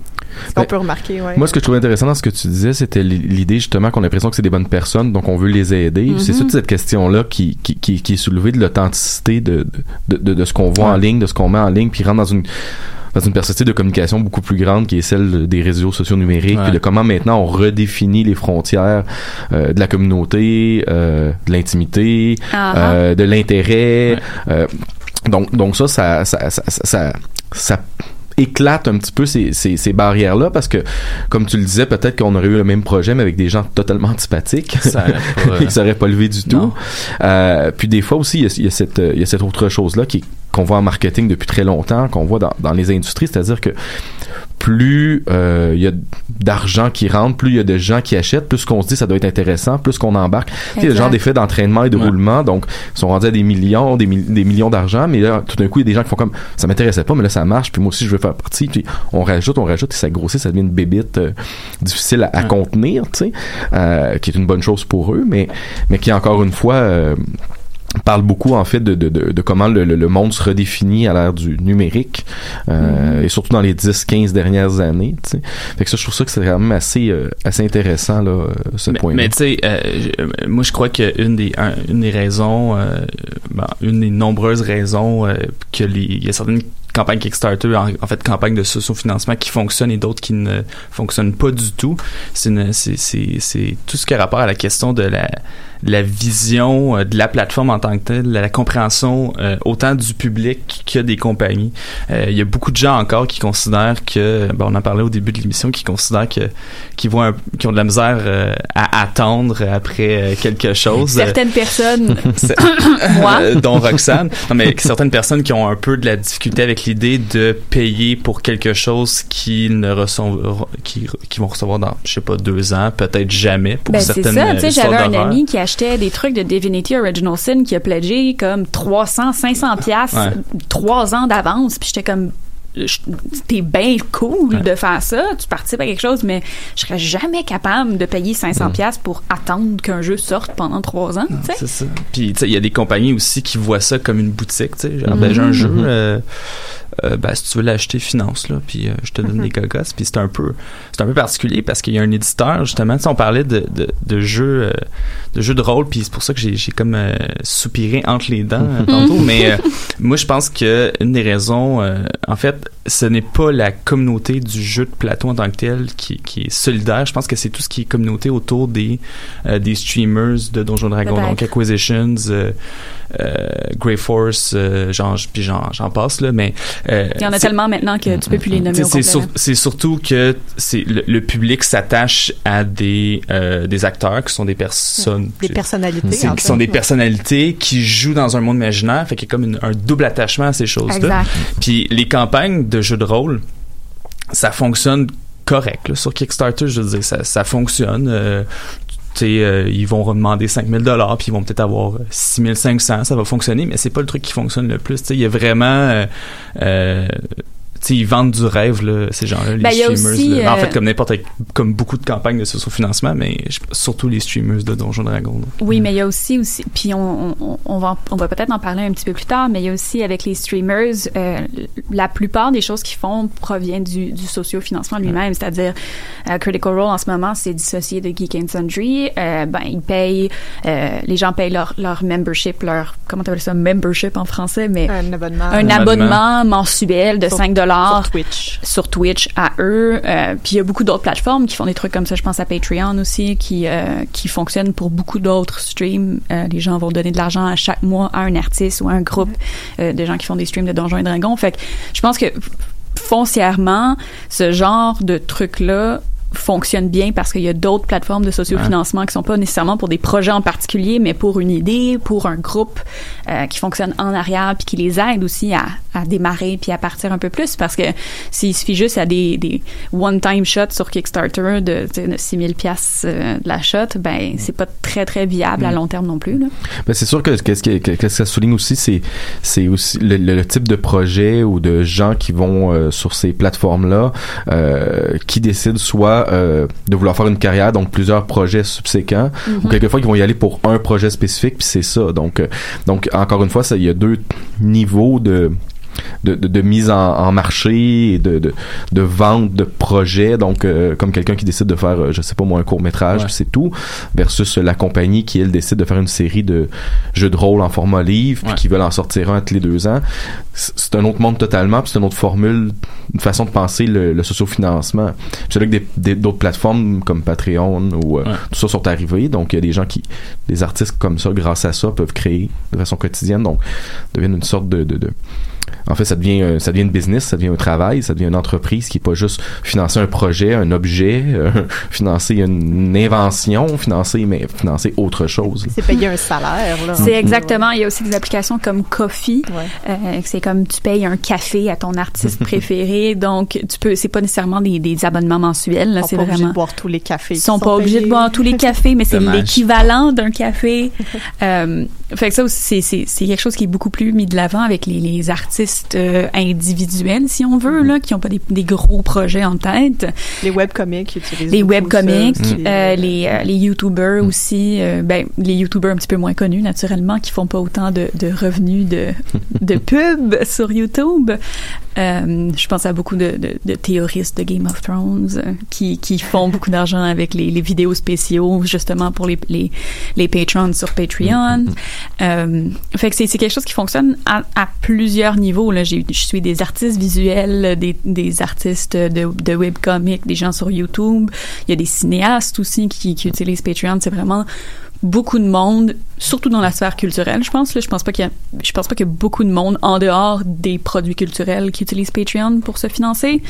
qu'on Ben, peut remarquer, ouais? Moi, ce que je trouvais intéressant dans ce que tu disais, c'était li- l'idée justement qu'on a l'impression que c'est des bonnes personnes, donc on veut les aider. Mhm. C'est toute cette question-là qui, qui, qui, qui est soulevée de l'authenticité de, de, de, de ce qu'on voit en ligne, de ce qu'on met en ligne, puis rentre dans une dans une perspective de communication beaucoup plus grande qui est celle des réseaux sociaux numériques, puis de comment maintenant on redéfinit les frontières euh, de la communauté, euh, de l'intimité, Ah euh, de l'intérêt. Euh, donc, donc ça, ça, ça, ça, ça, ça- ça éclate un petit peu ces, ces, ces barrières-là parce que, comme tu le disais, peut-être qu'on aurait eu le même projet mais avec des gens totalement antipathiques Ça que ça aurait pas <laughs> levé du tout. Euh, puis des fois aussi, il y a, il y a cette, il y a cette autre chose-là qui est- qu'on voit en marketing depuis très longtemps, qu'on voit dans, dans les industries, c'est-à-dire que plus euh, il y a d'argent qui rentre, plus il y a de gens qui achètent, plus qu'on se dit ça doit être intéressant, plus qu'on embarque. Tu sais, le genre d'effet d'entraînement et de roulement, donc ils sont rendus à des millions, des, mi- des millions d'argent, mais là tout d'un coup il y a des gens qui font comme ça m'intéressait pas, mais là ça marche, puis moi aussi je veux faire partie, puis on rajoute, on rajoute et ça grossit, ça devient une bébite euh, difficile à, à contenir, tu sais, euh, qui est une bonne chose pour eux, mais mais qui encore une fois euh, parle beaucoup en fait de, de, de, de comment le, le- monde se redéfinit à l'ère du numérique euh, et surtout dans les 10-15 dernières années tu sais. fait que ça je trouve ça que c'est quand même assez euh, assez intéressant là ce mais, point mais tu sais, euh, euh, moi je crois qu'une des un- une des raisons, euh, ben, une des nombreuses raisons euh, que les il y a certaines campagnes Kickstarter, en, en fait campagnes de socio-financement qui fonctionnent et d'autres qui ne fonctionnent pas du tout, c'est tout ce qui a rapport à la question de la de la vision euh, de la plateforme en tant que telle, la compréhension euh, autant du public que des compagnies. Euh, Il y a beaucoup de gens encore qui considèrent que, ben, on en parlait au début de l'émission, qui considèrent que qui voient un- qui ont de la misère euh, à attendre après euh, quelque chose. Certaines personnes, <coughs> moi, <coughs> dont Roxane. Non, mais certaines personnes qui ont un peu de la difficulté avec l'idée de payer pour quelque chose qu'ils ne recevront, qui, qui vont recevoir dans, je sais pas, deux ans, peut-être jamais pour Ben, c'est certaines ça, tu sais, j'avais un ami qui achetait des trucs de Divinity Original Sin qui a pledgé comme 300, 500 piastres, Ouais. trois ans d'avance, puis j'étais comme t'es bien cool de faire ça, tu participes à quelque chose, mais je serais jamais capable de payer 500 piastres pour attendre qu'un jeu sorte pendant trois ans, tu sais. C'est ça. Puis, tu sais, il y a des compagnies aussi qui voient ça comme une boutique, tu sais. Genre, ben, j'ai un jeu, Mhm. euh, euh, ben, si tu veux l'acheter, finance, là, puis euh, je te donne des gogos. Puis c'est un peu, c'est un peu particulier parce qu'il y a un éditeur, justement, sais, on parlait de, de, de jeux, euh, de jeux de rôle, puis c'est pour ça que j'ai, comme soupiré entre les dents euh, tantôt. <laughs> Mais moi, je pense que une des raisons, en fait, ce n'est pas la communauté du jeu de plateau en tant que tel qui, qui est solidaire. Je pense que c'est tout ce qui est communauté autour des, des streamers de Donjons Dragons, Peut-être. donc Acquisitions, Grey Force, euh, genre, puis j'en, j'en passe là, mais euh, Il y en a tellement maintenant que tu peux plus les nommer c'est, complet. sur- c'est surtout que c'est le, le public s'attache à des euh, des acteurs qui sont des personnes Des personnalités, qui sont des personnalités qui jouent dans un monde imaginaire fait qu'il y a comme une- un double attachement à ces choses-là Exact. puis les campagnes de jeux de rôle ça fonctionne correct là, sur Kickstarter je veux dire ça, ça fonctionne euh, euh, ils vont demander 5000 dollars puis ils vont peut-être avoir 6500 ça va fonctionner mais c'est pas le truc qui fonctionne le plus il y a vraiment euh, euh, sais, ils vendent du rêve là, ces gens-là les Ben, streamers aussi, là. Ben, en euh, fait comme n'importe comme beaucoup de campagnes de socio-financement mais je- surtout les streamers de Donjons Dragons là. Oui, mais il y a aussi, aussi puis on, on, on va, on va peut-être en parler un petit peu plus tard, mais il y a aussi avec les streamers, euh, la plupart des choses qu'ils font proviennent du, du socio-financement lui-même, c'est-à-dire euh, Critical Role en ce moment, c'est dissocié de Geek and Sundry. Euh, ben, ils payent, euh, les gens payent leur, leur membership, leur, comment t'appelles ça, membership en français, mais Un abonnement. un Un abonnement mensuel de Sur- 5 dollars sur Twitch. sur Twitch à eux. Euh, puis il y a beaucoup d'autres plateformes qui font des trucs comme ça. Je pense à Patreon aussi, qui euh, qui fonctionne pour beaucoup d'autres streams. Euh, les gens vont donner de l'argent à chaque mois à un artiste ou à un groupe euh, de gens qui font des streams de Donjons et Dragons. Fait que je pense que foncièrement, ce genre de truc-là fonctionne bien parce qu'il y a d'autres plateformes de sociofinancement qui sont pas nécessairement pour des projets en particulier, mais pour une idée, pour un groupe euh, qui fonctionne en arrière puis qui les aide aussi à, à démarrer puis à partir un peu plus parce que s'il suffit juste à des, des one-time shots sur Kickstarter de, de 6000 pièces de la shot, ben c'est pas très très viable à Mm. long terme non plus là. Ben, c'est sûr que qu'est-ce que, que- que ça souligne aussi, c'est c'est aussi le, type de projet ou de gens qui vont euh, sur ces plateformes-là, euh, qui décident soit euh, de vouloir faire une carrière, donc plusieurs projets subséquents, Mhm. ou quelquefois qui vont y aller pour un projet spécifique, puis c'est ça. Donc, euh, donc encore une fois, il y a deux niveaux de de, de, de mise en, en marché et de, de, de vente de projets. Donc euh, comme quelqu'un qui décide de faire euh, je sais pas moi un court métrage Ouais. c'est tout versus la compagnie qui elle décide de faire une série de jeux de rôle en format livre puis qui veulent en sortir un tous les deux ans c'est un autre monde totalement puis c'est une autre formule une façon de penser le, le sociofinancement. C'est là que des- des- d'autres plateformes comme Patreon ou euh, tout ça sont arrivées. Donc il y a des gens qui des artistes comme ça grâce à ça peuvent créer de façon quotidienne donc deviennent une sorte de, de, de en fait, ça devient, un- ça devient une business, ça devient un travail, ça devient une entreprise qui est pas juste financer un projet, un objet, <laughs> euh, financer une invention, financer, mais financer autre chose. C'est payer un salaire, là. C'est exactement. Il y a aussi des applications comme Coffee. Euh, c'est comme tu payes un café à ton artiste <laughs> préféré. Donc, tu peux, c'est pas nécessairement des, des abonnements mensuels. Là, Ils sont c'est pas obligés vraiment. de boire tous les cafés. Ils sont pas obligés de boire tous les cafés, mais c'est l'équivalent d'un café. <laughs> euh, fait que ça aussi, c'est, c'est, c'est quelque chose qui est beaucoup plus mis de l'avant avec les, les artistes euh, individuels, si on veut, là, qui ont pas des, des gros projets en tête. Les webcomics utilisent Les webcomics, euh, les, euh, les YouTubers aussi, euh, ben, les YouTubers un petit peu moins connus, naturellement, qui font pas autant de, de revenus de, de <laughs> pub sur YouTube. Euh, je pense à beaucoup de, de, de théoristes de Game of Thrones euh, qui, qui font beaucoup d'argent avec les, les vidéos spéciaux, justement pour les, les, les patrons sur Patreon. Euh, fait que c'est quelque chose qui fonctionne à, à plusieurs niveaux. Là, je suis des artistes visuels, des, des artistes de, de webcomics, des gens sur YouTube. Il y a des cinéastes aussi qui, qui utilisent Patreon. C'est vraiment beaucoup de monde, surtout dans la sphère culturelle, je pense. Je pense pas qu'il je pense pas qu'il y a beaucoup de monde en dehors des produits culturels qui utilisent Patreon pour se financer.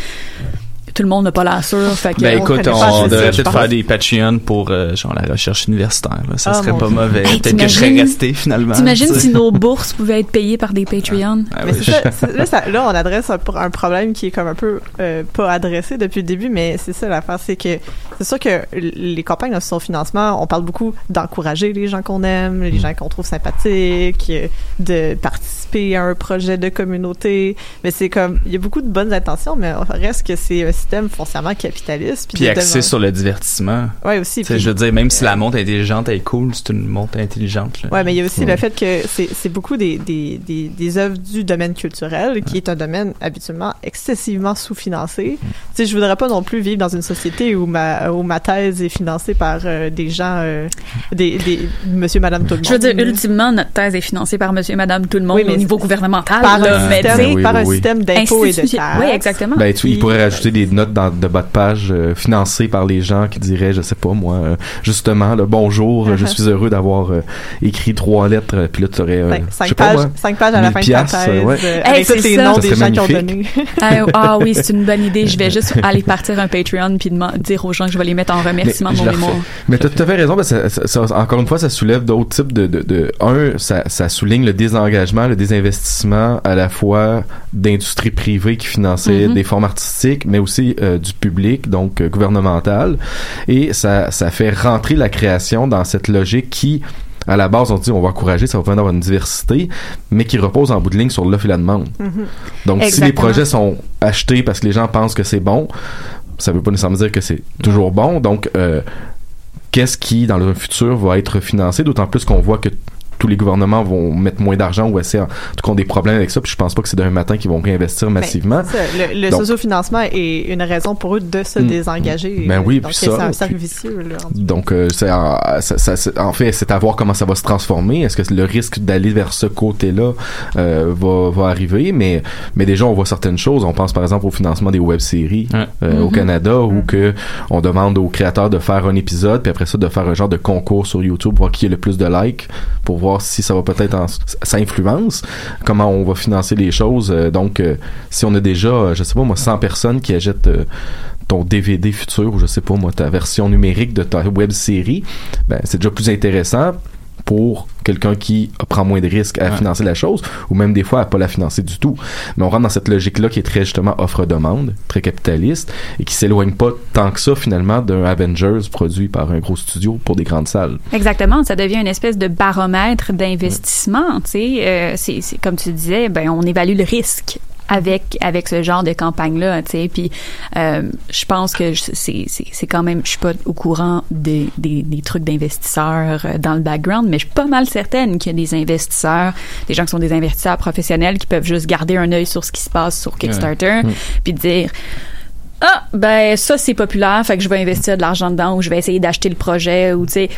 Tout le monde n'a pas la sûr. Fait que Ben écoute, on, devrait peut-être faire des Patreon pour euh, genre la recherche universitaire. Là. Ça Ah, serait pas Dieu. mauvais. Hey, peut-être que je serais resté finalement. T'imagines si nos bourses pouvaient être payées par des Patreon? Ah Mais ça, là, ça- là, on adresse un, un problème qui est comme un peu euh, pas adressé depuis le début, mais c'est ça l'affaire, c'est que c'est sûr que les campagnes de son financement, on parle beaucoup d'encourager les gens qu'on aime, les gens qu'on trouve sympathiques, euh, de participer à un projet de communauté, mais c'est comme il y a beaucoup de bonnes intentions, mais reste que c'est un système foncièrement capitaliste. Puis de axé sur le divertissement. Ouais, aussi, Tu puis- je veux dire, même si la montre intelligente est cool, c'est une montre intelligente. Ouais, mais il y a aussi Ouais. le fait que c'est c'est beaucoup des, des, des, des œuvres du domaine culturel, qui est un domaine habituellement excessivement sous-financé. Tu sais, je voudrais pas non plus vivre dans une société où ma, où ma thèse est financée par euh, des gens, euh, des, des monsieur, madame, tout le monde. Je veux dire, ultimement, notre thèse est financée par monsieur et madame tout le monde Oui, mais au niveau gouvernemental. par là, un système, tu sais, par un oui, oui. système d'impôts et de taxes. Oui, exactement. Ben, tu, il pourrait rajouter des notes dans, de bas de page euh, financées par les gens qui diraient, je sais pas moi, euh, justement, le bonjour, euh, je <laughs> suis heureux d'avoir euh, écrit trois lettres, puis là tu aurais, euh, Cinq- je cinq sais pas pages- moi, cinq pages à la 1000 fin de ta piastres, thèse, euh, ouais. Hey, avec tous c'est les noms Ça des gens qui ont donné. <laughs> Ah, ah oui, c'est une bonne idée. Je vais juste aller <laughs> partir un Patreon puis dire aux gens que je vais les mettre en remerciement de mon mémoire. Mais t'as tout à fait raison, parce que ça, ça- ça- encore une fois, ça soulève d'autres types de, de, de- un, ça, ça souligne le désengagement, le désinvestissement à la fois d'industries privées qui finançaient Mhm. des formes artistiques, mais aussi euh, du public, donc euh, gouvernemental, et ça, ça fait rentrer la création dans cette logique qui à la base, on dit on va encourager, ça va d'avoir une diversité, mais qui repose en bout de ligne sur l'offre et la demande. Mhm. Donc, si les projets sont achetés parce que les gens pensent que c'est bon, ça veut pas nécessairement dire que c'est toujours bon. Donc, euh, qu'est-ce qui, dans le futur, va être financé? D'autant plus qu'on voit que tous les gouvernements vont mettre moins d'argent ou essayer, en tout cas, ont des problèmes avec ça. Puis je pense pas que c'est d'un matin qu'ils vont réinvestir massivement. Ben, ça. Le, le Donc, sociofinancement est une raison pour eux de se Mm. désengager. Ben oui, Donc, puis c'est un puis- cercle vicieux. Là, Donc, euh, c'est en, ça- ça- c'est- en fait, c'est à voir comment ça va se transformer. Est-ce que le risque d'aller vers ce côté-là euh, va, va arriver? Mais, mais déjà, on voit certaines choses. On pense par exemple au financement des web-séries euh, au Mhm. Canada, où que on demande aux créateurs de faire un épisode, puis après ça, de faire un genre de concours sur YouTube, voir qui a le plus de likes, pour voir si ça va peut-être ça influence comment on va financer les choses. Euh, donc, euh, si on a déjà, euh, je sais pas moi, 100 personnes qui achètent ton DVD futur ou je sais pas moi ta version numérique de ta web série, ben c'est déjà plus intéressant pour quelqu'un qui prend moins de risques à Ouais. financer la chose ou même des fois à pas la financer du tout. Mais on rentre dans cette logique là qui est très justement offre-demande, très capitaliste et qui s'éloigne pas tant que ça finalement d'un Avengers produit par un gros studio pour des grandes salles. Exactement, ça devient une espèce de baromètre d'investissement. Tu sais, euh, c'est comme tu disais, ben on évalue le risque avec avec ce genre de campagne là tu sais. Puis euh, je pense que c'est c'est c'est quand même je suis pas au courant des des, des trucs d'investisseurs euh, dans le background mais je suis pas mal certaine qu'il y a des investisseurs des gens qui sont des investisseurs professionnels qui peuvent juste garder un œil sur ce qui se passe sur Kickstarter Ouais. Puis dire ah ben ça c'est populaire fait que je vais investir de l'argent dedans ou je vais essayer d'acheter le projet ou tu sais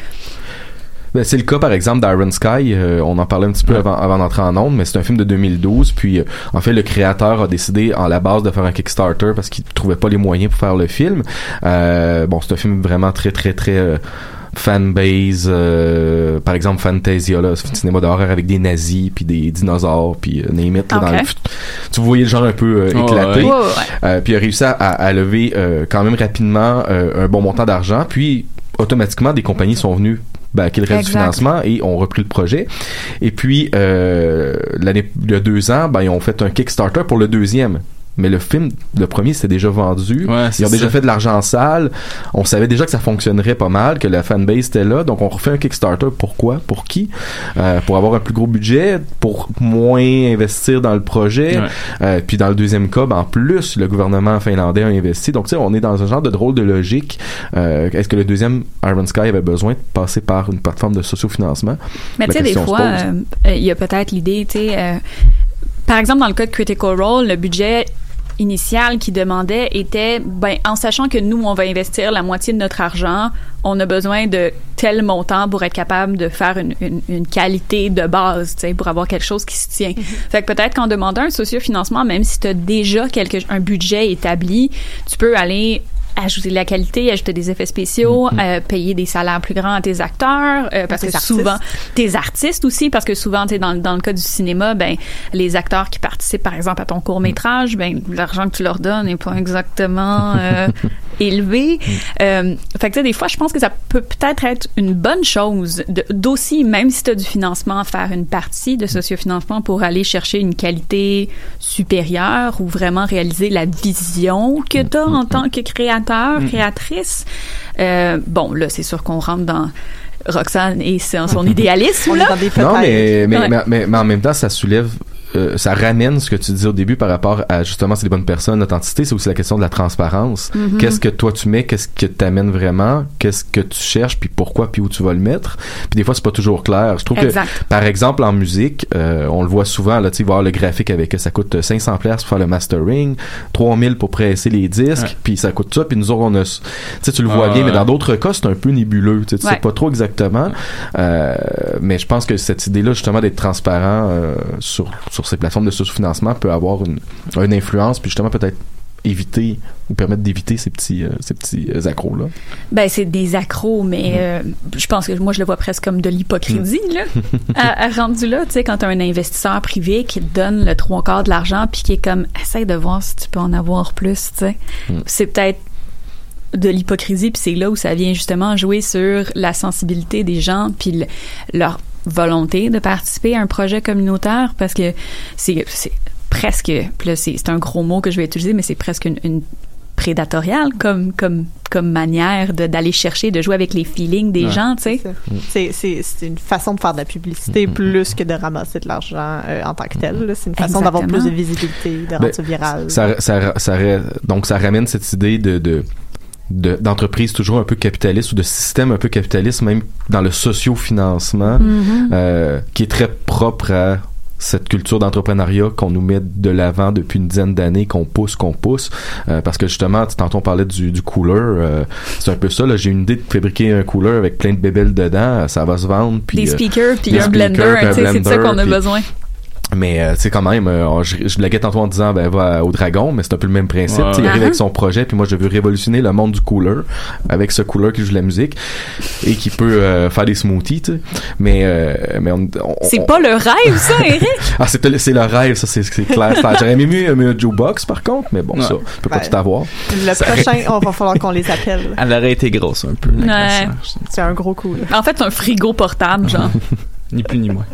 Ben, c'est le cas par exemple d'Iron Sky, euh, on en parlait un petit peu avant, avant d'entrer en onde, mais c'est un film de 2012, puis euh, en fait le créateur a décidé en la base de faire un Kickstarter parce qu'il trouvait pas les moyens pour faire le film. Euh, bon, c'est un film vraiment très très très euh, fanbase euh, par exemple Fantasia là c'est un cinéma d'horreur avec des nazis puis des dinosaures puis euh, name it, là, dans le tu voyais le genre un peu euh, éclaté. Ouais. Euh, puis il a réussi à, à lever euh, quand même rapidement euh, un bon montant d'argent puis automatiquement des compagnies sont venues backer le reste du financement et ont repris le projet. Et puis euh, l'année il y a deux ans ben ils ont fait un Kickstarter pour le deuxième mais le film, le premier, c'était déjà vendu. Ouais, Ils ont déjà ça. fait de l'argent sale. On savait déjà que ça fonctionnerait pas mal, que la fanbase était là. Donc, on refait un Kickstarter. Pourquoi? Pour qui? Euh, pour avoir un plus gros budget, pour moins investir dans le projet. Ouais. Euh, puis dans le deuxième cas, ben, en plus, le gouvernement finlandais a investi. Donc, tu sais, on est dans un genre de drôle de logique. Euh, Est-ce que le deuxième Iron Sky avait besoin de passer par une plateforme de sociofinancement? Mais tu sais, des fois, euh, euh, il y a peut-être l'idée, tu sais, euh, par exemple, dans le cas de Critical Role, le budget initial qui demandait était, ben, en sachant que nous, on va investir la moitié de notre argent, on a besoin de tel montant pour être capable de faire une, une, une qualité de base, tu sais, pour avoir quelque chose qui se tient. Fait que peut-être qu'en demandant un sociofinancement, même si tu as déjà quelque, un budget établi, tu peux aller ajouter de la qualité, ajouter des effets spéciaux, euh, payer des salaires plus grands à tes acteurs, euh, parce Tes que artistes. souvent tes artistes aussi, parce que souvent, sais, dans, dans le cas du cinéma, ben les acteurs qui participent, par exemple, à ton court métrage, ben l'argent que tu leur donnes n'est pas exactement euh, <laughs> élevé. Euh, fait que tu sais, des fois, je pense que ça peut peut-être être une bonne chose d'aussi, même si tu as du financement, faire une partie de sociofinancement pour aller chercher une qualité supérieure ou vraiment réaliser la vision que tu as en tant que créateur, créatrice. Euh, bon, là, c'est sûr qu'on rentre dans Roxane et son, son <laughs> idéalisme. On est là. dans des Non, mais, mais, Ouais. mais, mais- mais en même temps, ça soulève, euh, ça ramène ce que tu disais au début par rapport à justement c'est les bonnes personnes, l'authenticité, c'est aussi la question de la transparence. Mhm. Qu'est-ce que toi tu mets, qu'est-ce que t'amènes vraiment, qu'est-ce que tu cherches, puis pourquoi, puis où tu vas le mettre? Puis des fois c'est pas toujours clair. Je trouve Exact. que par exemple en musique, euh, on le voit souvent là, tu sais, voir le graphique avec ça coûte 500 places pour faire le mastering, 3000 pour presser les disques, Ouais. puis ça coûte ça, puis nous autres on a, tu sais tu le vois Ah, bien, mais ouais. dans d'autres cas c'est un peu nébuleux, tu sais, tu sais Ouais. pas trop exactement. Euh, mais je pense que cette idée-là, justement, d'être transparent euh, sur, sur ces plateformes de sous-financement peut avoir une, une influence, puis justement peut-être éviter ou permettre d'éviter ces petits euh, ces petits euh, accros là. Ben, c'est des accros, mais euh, je pense que moi, je le vois presque comme de l'hypocrisie, là. à, à rendu là, tu sais, quand t'as un investisseur privé qui te donne le trois quarts de l'argent puis qui est comme, essaye de voir si tu peux en avoir plus, tu sais. C'est peut-être de l'hypocrisie puis c'est là où ça vient justement jouer sur la sensibilité des gens puis le- leur volonté de participer à un projet communautaire parce que c'est c'est presque c'est c'est un gros mot que je vais utiliser mais c'est presque une, une prédatoriale comme comme comme manière de- d'aller chercher de jouer avec les feelings des Ouais. gens tu sais C'est, c'est, c'est une façon de faire de la publicité plus que de ramasser de l'argent euh, en tant que tel. C'est une façon d'avoir plus de visibilité, de rendre Ben, ça viral. Ça, ça, ça, ra- donc ça ramène cette idée de, de de- d'entreprise toujours un peu capitaliste ou de système un peu capitaliste même dans le socio-financement Mhm. euh, qui est très propre à cette culture d'entrepreneuriat qu'on nous met de l'avant depuis une dizaine d'années, qu'on pousse, qu'on pousse, euh, parce que justement, tu- tantôt on parlait du, du cooler, euh, c'est un peu ça, là, j'ai une idée de fabriquer un cooler avec plein de bébelles dedans, ça va se vendre, puis... des euh, speakers puis un speakers, blender puis un c'est de ça qu'on a besoin mais euh, tu sais quand même, euh, je, je blaguais tantôt en disant ben va au dragon, mais c'est un peu le même principe. Ouais, Tu sais, Il arrive ouais. avec son projet, puis moi je veux révolutionner le monde du cooler avec ce cooler qui joue de la musique et qui peut euh, faire des smoothies. Tu sais. Mais euh, mais on, on- c'est on- pas le rêve ça <laughs> Eric? Ah c'est le- c'est le rêve ça c'est c'est clair. J'aurais aimé mieux mieux un jukebox par contre, mais bon Ouais. ça on peut pas Ouais. tout avoir. Le prochain, on va falloir qu'on les appelle. Elle aurait été grosse un peu. la. C'est un gros là. en fait c'est un frigo portable genre <laughs> Ni plus ni moins.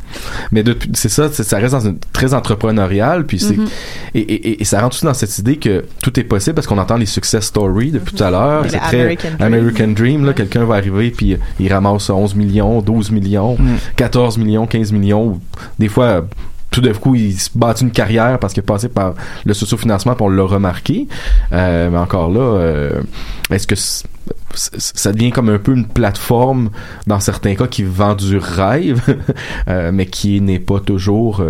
Mais depuis- c'est ça, ça reste dans une très entrepreneurial, puis c'est Mhm. et, et, et ça rentre aussi dans cette idée que tout est possible parce qu'on entend les success stories depuis tout à l'heure. Le C'est très American Dream. American Dream. Là, quelqu'un va arriver puis il ramasse 11 millions, 12 millions, Mm. 14 millions, 15 millions. Des fois, tout d'un coup, il se bâtit une carrière parce qu'il est passé par le sociofinancement puis on l'a remarqué. Euh, mais encore là, euh, est-ce que ça devient comme un peu une plateforme dans certains cas qui vend du rêve, <laughs> euh, mais qui n'est pas toujours,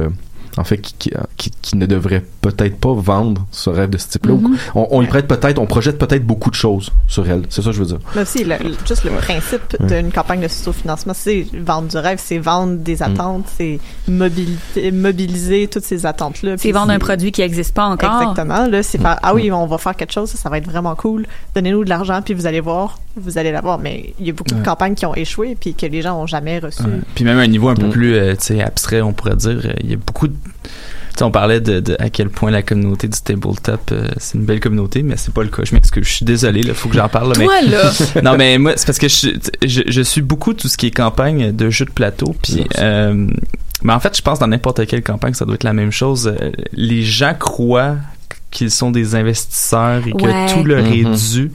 en fait, qui, qui, qui- qui ne devrait peut-être pas vendre ce rêve de ce type-là. Mhm. On, on y prête peut-être, on projette peut-être beaucoup de choses sur elle. C'est ça que je veux dire. Mais aussi, le- le- juste le principe Ouais. d'une campagne de financement c'est vendre du rêve, c'est vendre des Mm. attentes, c'est mobiliser toutes ces attentes-là. C'est vendre un produit qui n'existe pas encore. Exactement. Là, c'est faire, Mm. ah oui, on va faire quelque chose, ça, ça va être vraiment cool. Donnez-nous de l'argent, puis vous allez voir, vous allez l'avoir. Mais il y a beaucoup Ouais. de campagnes qui ont échoué, puis que les gens ont jamais reçu. Ouais. Puis même à un niveau un peu Mm. plus euh, tu sais, abstrait, on pourrait dire, euh, il y a beaucoup de... Tu sais, on parlait de, de à quel point la communauté du tabletop, euh, c'est une belle communauté, mais c'est pas le cas. Je m'excuse, je suis désolé, là, faut que j'en parle. là, mais... Toi, là! <laughs> non, mais moi, c'est parce que je, je, je suis beaucoup tout ce qui est campagne de jeux de plateau, puis... Euh, mais en fait, je pense dans n'importe quelle campagne, ça doit être la même chose. Les gens croient qu'ils sont des investisseurs et que Ouais. tout leur est Mhm. dû.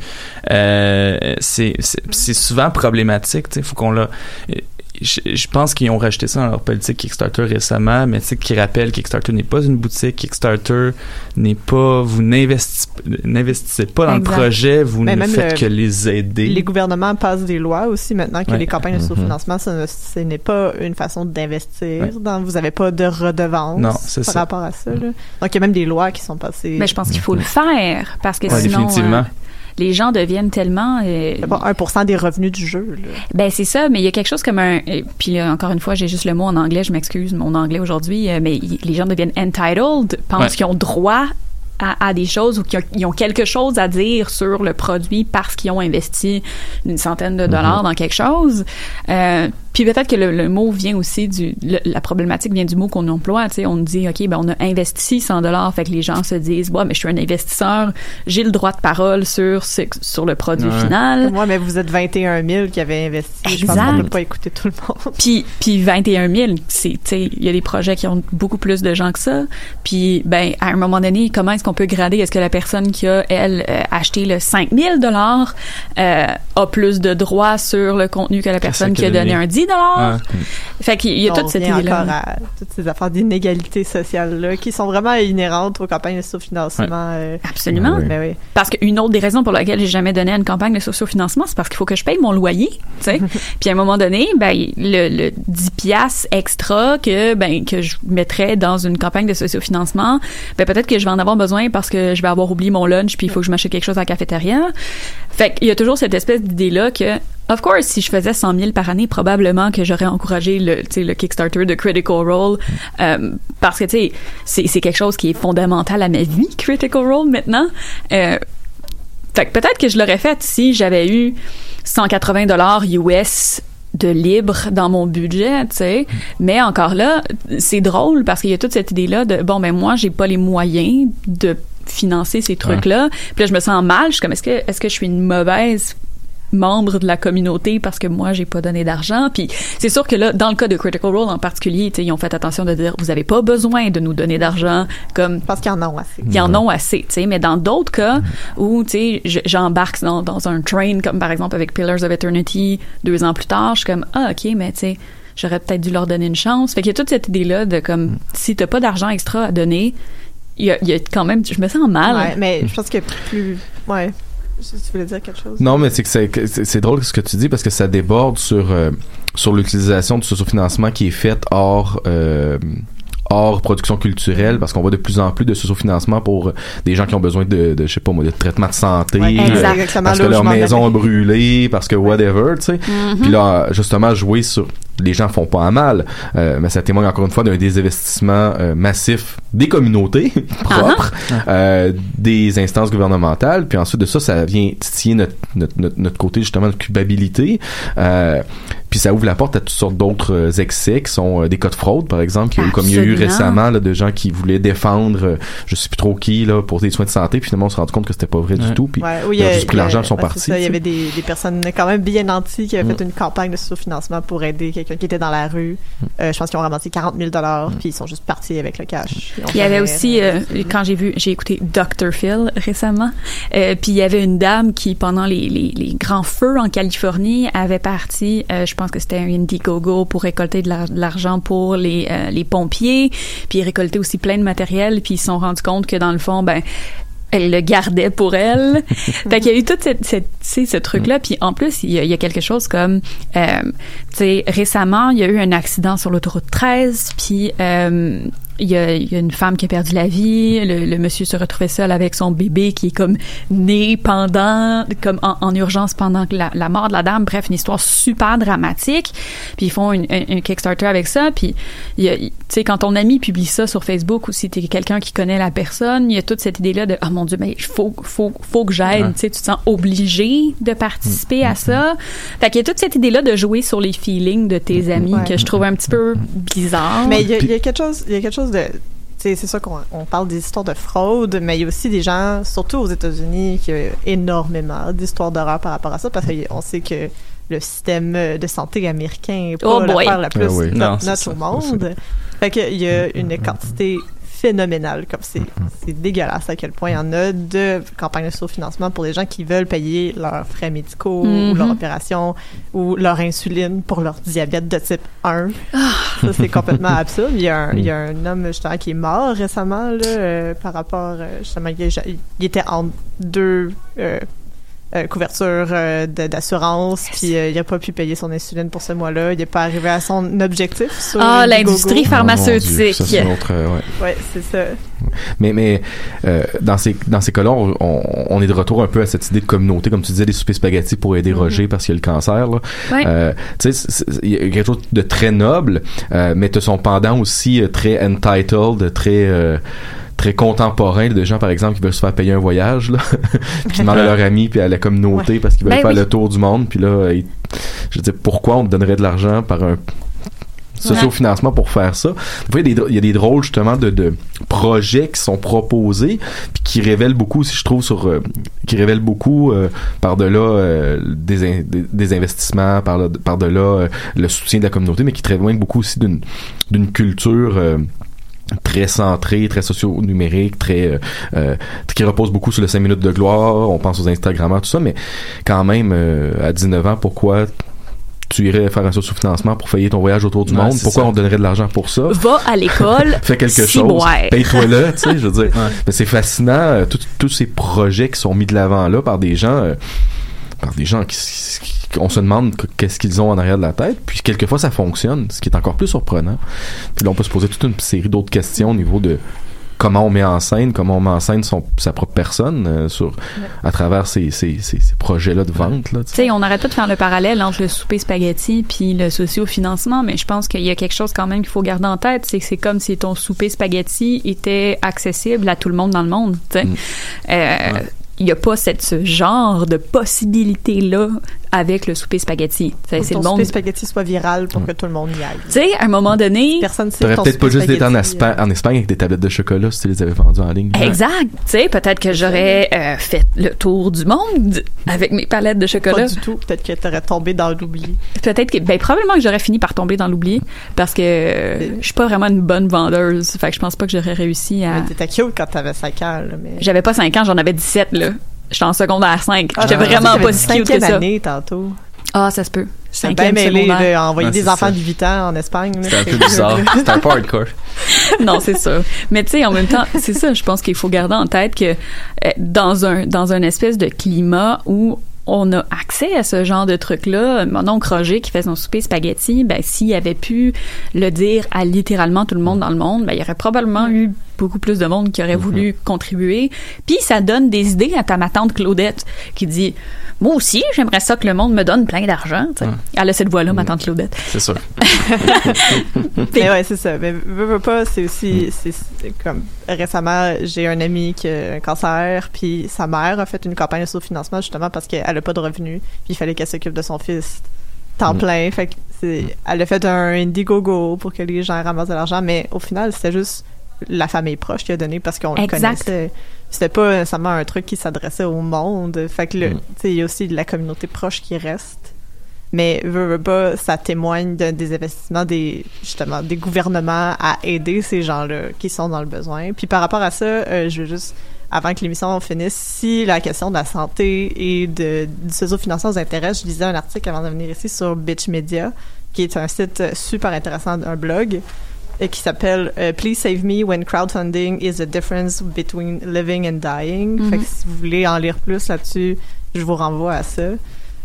Euh, c'est c'est- c'est souvent problématique. Il faut qu'on l'a. Je, je pense qu'ils ont rajouté ça dans leur politique Kickstarter récemment, mais tu sais, qui rappelle Kickstarter n'est pas une boutique, Kickstarter n'est pas, vous n'investissez n'investissez pas dans Exact. le projet, vous Mais ne faites le- que les aider. Les gouvernements passent des lois aussi maintenant que Ouais. les campagnes de Mhm. sous-financement, ce, ne- ce n'est pas une façon d'investir. Ouais. Vous n'avez pas de redevance Non, par ça. rapport à ça. là. Donc, il y a même des lois qui sont passées. Mais je pense qu'il faut le faire parce que Ouais, sinon définitivement. euh, les gens deviennent tellement euh, C'est pas 1% des revenus du jeu. là. Ben c'est ça, mais il y a quelque chose comme un. et Puis là, encore une fois, j'ai juste le mot en anglais. Je m'excuse, mon anglais aujourd'hui, euh, mais y- les gens deviennent entitled, pensent Ouais. qu'ils ont droit à, à des choses ou qu'ils ont, quelque chose à dire sur le produit parce qu'ils ont investi une centaine de dollars dans quelque chose. Euh, puis peut-être que le, le mot vient aussi du le- la problématique vient du mot qu'on emploie. Tu sais, on dit ok, ben on a investi 100 dollars, fait que les gens se disent, ouais, mais je suis un investisseur, j'ai le droit de parole sur sur le produit Ouais. final. Moi, mais vous êtes 21 000 qui avaient investi. Je pense Exact. qu'on peut pas écouter tout le monde. <laughs> Puis, puis 21 000, c'est, tu sais, il y a des projets qui ont beaucoup plus de gens que ça. Puis, ben, à un moment donné, comment est-ce qu'on peut grader? Est-ce que la personne qui a, elle, euh, acheté le 5 000 dollars euh, a plus de droits sur le contenu que la personne qui a donné un 10 dollars? Fait qu'il y a On toute cette revient idée-là. encore à toutes ces affaires d'inégalité sociale là qui sont vraiment inhérentes aux campagnes de sous-financement. euh, Absolument. Ben oui. Parce qu'une autre des raisons pour laquelle j'ai jamais donné à une campagne de sociofinancement, c'est parce qu'il faut que je paye mon loyer, tu sais. <laughs> Puis à un moment donné, ben le, le 10 piastres extra que ben que je mettrais dans une campagne de sociofinancement, ben peut-être que je vais en avoir besoin parce que je vais avoir oublié mon lunch puis il faut que je m'achète quelque chose à la cafétéria. Fait qu'il y a toujours cette espèce d'idée là que Of course, si je faisais 100 000 par année, probablement que j'aurais encouragé le, tu sais, le Kickstarter de Critical Role, euh, parce que tu sais, c'est c'est quelque chose qui est fondamental à ma vie, Critical Role maintenant. Euh, fait que peut-être que je l'aurais fait si j'avais eu 180 dollars US de libre dans mon budget, tu sais. Mais encore là, c'est drôle parce qu'il y a toute cette idée-là de bon ben moi j'ai pas les moyens de financer ces trucs-là. Puis là je me sens mal, je suis comme est-ce que est-ce que je suis une mauvaise membre de la communauté parce que moi j'ai pas donné d'argent. Puis c'est sûr que là dans le cas de Critical Role en particulier ils ont fait attention de dire vous avez pas besoin de nous donner d'argent comme parce qu'ils en ont assez. ils en ont assez tu sais. Mais dans d'autres cas où tu sais je- j'embarque dans, dans un train comme par exemple avec Pillars of Eternity deux ans plus tard je suis comme ah ok mais tu sais j'aurais peut-être dû leur donner une chance. Fait qu'il y a toute cette idée là de comme si t'as pas d'argent extra à donner il y a, il y a quand même je me sens mal. Ouais, mais je pense que plus ouais tu voulais dire quelque chose? Non, mais c'est que c'est- drôle ce que tu dis parce que ça déborde sur euh, sur l'utilisation du sociofinancement qui est faite hors euh, hors production culturelle parce qu'on voit de plus en plus de sociofinancement pour euh, des gens qui ont besoin de, de je sais pas moi de traitement de santé Ouais, euh, parce que leur maison a allais. brûlé parce que whatever tu sais. Puis là justement jouer sur les gens font pas à mal. Euh, mais ça témoigne encore une fois d'un désinvestissement euh, massif des communautés <laughs> propres euh, des instances gouvernementales. Puis ensuite de ça ça vient titiller notre notre, notre, notre côté justement de culpabilité. Euh, puis ça ouvre la porte à toutes sortes d'autres euh, excès qui sont euh, des cas de fraude par exemple comme il y a eu récemment là, de gens qui voulaient défendre euh, je sais plus trop qui là pour des soins de santé puis finalement on s'est rendu compte que c'était pas vrai du tout puis Ouais, oui, ils ont juste pris l'argent ils sont partis Il y avait des, des personnes quand même bien nantis qui avaient Mm. fait une campagne de sous-financement pour aider quelqu'un qui était dans la rue. Euh, je pense qu'ils ont ramassé 40 000 dollars, puis ils sont juste partis avec le cash. Il y avait aussi, euh, quand j'ai vu, j'ai écouté Dr. Phil récemment, euh, puis il y avait une dame qui, pendant les, les, les grands feux en Californie, avait parti, euh, je pense que c'était un Indiegogo pour récolter de l'ar- de l'argent pour les, euh, les pompiers, puis récolter aussi plein de matériel, puis ils se sont rendus compte que dans le fond, ben elle le gardait pour elle. <laughs> fait qu'il y a eu tout cette, cette, ce truc-là. Puis en plus, il y, a, il y a quelque chose comme, euh, tu sais, récemment, il y a eu un accident sur l'autoroute 13, puis euh, il y a, il y a une femme qui a perdu la vie, le, le monsieur se retrouvait seul avec son bébé qui est comme né pendant, comme en, en urgence pendant que la, la mort de la dame. Bref, une histoire super dramatique. Puis ils font une, un, Kickstarter avec ça. Puis il y a- tu sais, quand ton ami publie ça sur Facebook ou si t'es quelqu'un qui connaît la personne, il y a toute cette idée-là de oh mon dieu, mais il faut, faut, faut que j'aide. Ouais. Tu sais, tu te sens obligé de participer à ça. Fait qu'il y a toute cette idée-là de jouer sur les feelings de tes amis Ouais. que je trouve un petit peu bizarre. Mais il y, a- il y a quelque chose, il y a quelque chose de. C'est sûr qu'on on parle des histoires de fraude, mais il y a aussi des gens, surtout aux États-Unis, qui ont énormément d'histoires d'horreur par rapport à ça, parce qu'on sait que le système de santé américain est pas Oh l'affaire la plus Ah oui. Non, notch ça. au monde. <laughs> Fait qu'il y a une quantité phénoménale, comme c'est c'est dégueulasse à quel point il y en a de campagnes de sous-financement pour les gens qui veulent payer leurs frais médicaux ou Mhm. leur opération ou leur insuline pour leur diabète de type 1. Ça, c'est complètement <laughs> absurde. Il y, a un, il y a un homme, justement, qui est mort récemment, là, euh, par rapport, euh, justement, il, il était en deux euh, euh, couvertures euh, d'assurance, puis euh, il n'a pas pu payer son insuline pour ce mois-là. Il n'est pas arrivé à son objectif sur Ah, l'industrie Oh, pharmaceutique. Ça, c'est une autre, ouais. Ouais, c'est ça. Mais, mais euh, dans ces, dans ces cas-là, on, est de retour un peu à cette idée de communauté, comme tu disais, des soupers spaghettis pour aider Roger parce qu'il a le cancer. Là. Ouais. Euh, tu sais, il y a quelque chose de très noble, euh, mais tu son pendant aussi euh, très entitled, très... très contemporain de gens par exemple qui veulent se faire payer un voyage là <laughs> puis qui demandent à leur ami puis à la communauté Ouais. parce qu'ils veulent Ben faire oui. le tour du monde puis là ils- je veux dire pourquoi on te donnerait de l'argent par un socio-financement pour faire ça? Des fois, il y a des, il y a des drôles justement de, de projets qui sont proposés puis qui révèlent beaucoup, si je trouve, sur euh, qui révèlent beaucoup euh, par-delà euh, des, in- des, des investissements, par- par-delà euh, le soutien de la communauté, mais qui témoignent beaucoup aussi d'une d'une culture euh, très centrée, très socio-numérique, très euh, euh, qui repose beaucoup sur le 5 minutes de gloire, on pense aux Instagrammeurs, tout ça, mais quand même, euh, à 19 ans, pourquoi tu irais faire un socio-financement pour payer ton voyage autour du Ouais, monde? Pourquoi ça. on donnerait de l'argent pour ça? Va à l'école. <laughs> Fais quelque si chose. ouais. Paye-toi-le, tu sais, je veux dire. Mais c'est fascinant, tous ces projets qui sont mis de l'avant là par des gens, euh, par des gens qui, qui- on se demande que- qu'est-ce qu'ils ont en arrière de la tête, puis quelquefois ça fonctionne, ce qui est encore plus surprenant. Puis là, on peut se poser toute une série d'autres questions au niveau de comment on met en scène, comment on met en scène son, sa propre personne euh, sur, à travers ces, ces, ces, ces projets-là de vente, là, tu Tu sais, on n'arrête pas de faire le parallèle entre le souper spaghetti puis le socio-financement, mais je pense qu'il y a quelque chose quand même qu'il faut garder en tête, c'est que c'est comme si ton souper spaghetti était accessible à tout le monde dans le monde. tu sais. Euh, Il n'y a pas cette, ce genre de possibilité-là avec le souper spaghetti. C'est le ton monde. souper spaghetti soit viral pour que tout le monde y aille. Tu sais, à un moment donné. Personne sait T'aurais peut-être pas juste été en, Espa- en Espagne avec des tablettes de chocolat si tu les avais vendues en ligne. Exact. Tu sais, peut-être que j'aurais euh, fait le tour du monde avec mes palettes de chocolat. Pas du tout. Peut-être que t'aurais tombé dans l'oubli. Peut-être que, ben, probablement que j'aurais fini par tomber dans l'oubli parce que euh, je suis pas vraiment une bonne vendeuse. Fait que je pense pas que j'aurais réussi à. Mais t'étais cute quand t'avais 5 ans, là, mais... J'avais pas 5 ans, j'en avais 17, là. J'étais en secondaire 5. Ah, J'étais vraiment pas si une cute que ça. année, tantôt. Ah, ça se peut. J'étais bien mêlé secondaire. de des c'est enfants ça. de 8 ans en Espagne. C'était un peu C'est- bizarre. C'était un peu hardcore. <laughs> non, c'est ça. Mais tu sais, en même temps, c'est ça. Je pense qu'il faut garder en tête que euh, dans un dans un espèce de climat où on a accès à ce genre de truc-là. Mon oncle Roger qui fait son souper spaghetti, ben s'il avait pu le dire à littéralement tout le monde dans le monde, ben il y aurait probablement eu beaucoup plus de monde qui aurait voulu contribuer. Puis ça donne des idées à ta ma tante Claudette qui dit moi aussi j'aimerais ça que le monde me donne plein d'argent. Ouais. Elle a cette voix-là, ma tante Claudette. C'est sûr. <laughs> Mais ouais, c'est ça. Mais veux, veux pas, c'est aussi, c'est comme récemment, j'ai un ami qui a un cancer, puis sa mère a fait une campagne de sous-financement justement parce qu'elle a pas de revenus, puis il fallait qu'elle s'occupe de son fils temps Mm. plein. Fait que elle a fait un Indiegogo pour que les gens ramassent de l'argent, mais au final, c'était juste la famille proche qui a donné parce qu'on le Exact. connaissait. C'était pas nécessairement un truc qui s'adressait au monde. Fait que le, Mm. tu sais, il y a aussi de la communauté proche qui reste. Mais veux, veux pas, ça témoigne de- des investissements des justement des gouvernements à aider ces gens-là qui sont dans le besoin. Puis par rapport à ça, euh, je veux juste avant que l'émission finisse, si la question de la santé et de, du socio-financement vous intéresse, je lisais un article avant de venir ici sur Bitch Media, qui est un site super intéressant, un blog, qui s'appelle euh, Please Save Me When Crowdfunding is the difference between living and dying. Mhm. Fait que si vous voulez en lire plus là-dessus, je vous renvoie à ça.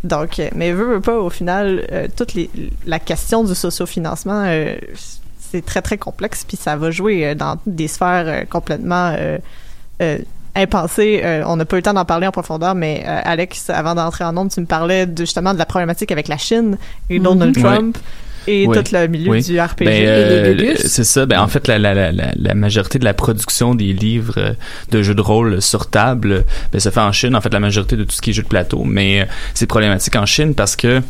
Donc, euh, mais veux, veux pas, au final, euh, toute les, la question du socio-financement, euh, c'est très très complexe puis ça va jouer euh, dans des sphères euh, complètement euh, euh, impensées. Euh, on n'a pas eu le temps d'en parler en profondeur, mais euh, Alex, avant d'entrer en nombre, tu me parlais de, justement de la problématique avec la Chine et Donald Mhm. Trump et Oui. tout le milieu Oui. du RPG. Ben, euh, c'est ça. Ben, en fait, la, la, la, la, la majorité de la production des livres euh, de jeux de rôle sur table, euh, ben, ça fait en Chine. En fait, la majorité de tout ce qui est jeux de plateau. Mais euh, c'est problématique en Chine parce que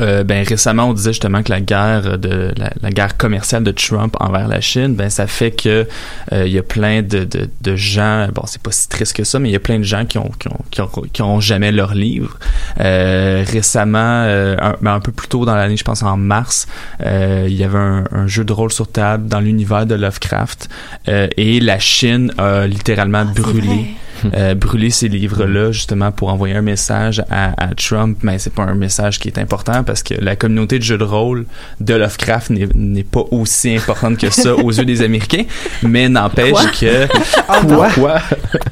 euh, ben récemment on disait justement que la guerre de la, la guerre commerciale de Trump envers la Chine ben ça fait que euh, il y a plein de, de, de gens bon c'est pas si triste que ça mais il y a plein de gens qui ont qui ont, qui ont, qui ont jamais leur livre euh, récemment euh, un, ben, un peu plus tôt dans l'année je pense en mars euh, il y avait un, un jeu de rôle sur table dans l'univers de Lovecraft euh, et la Chine a littéralement brûlé euh, brûler ces livres-là justement pour envoyer un message à, à Trump, mais c'est pas un message qui est important parce que la communauté de jeux de rôle de Lovecraft n'est- pas aussi importante que ça aux yeux des Américains, mais n'empêche Quoi? que <laughs> Ah non. pourquoi?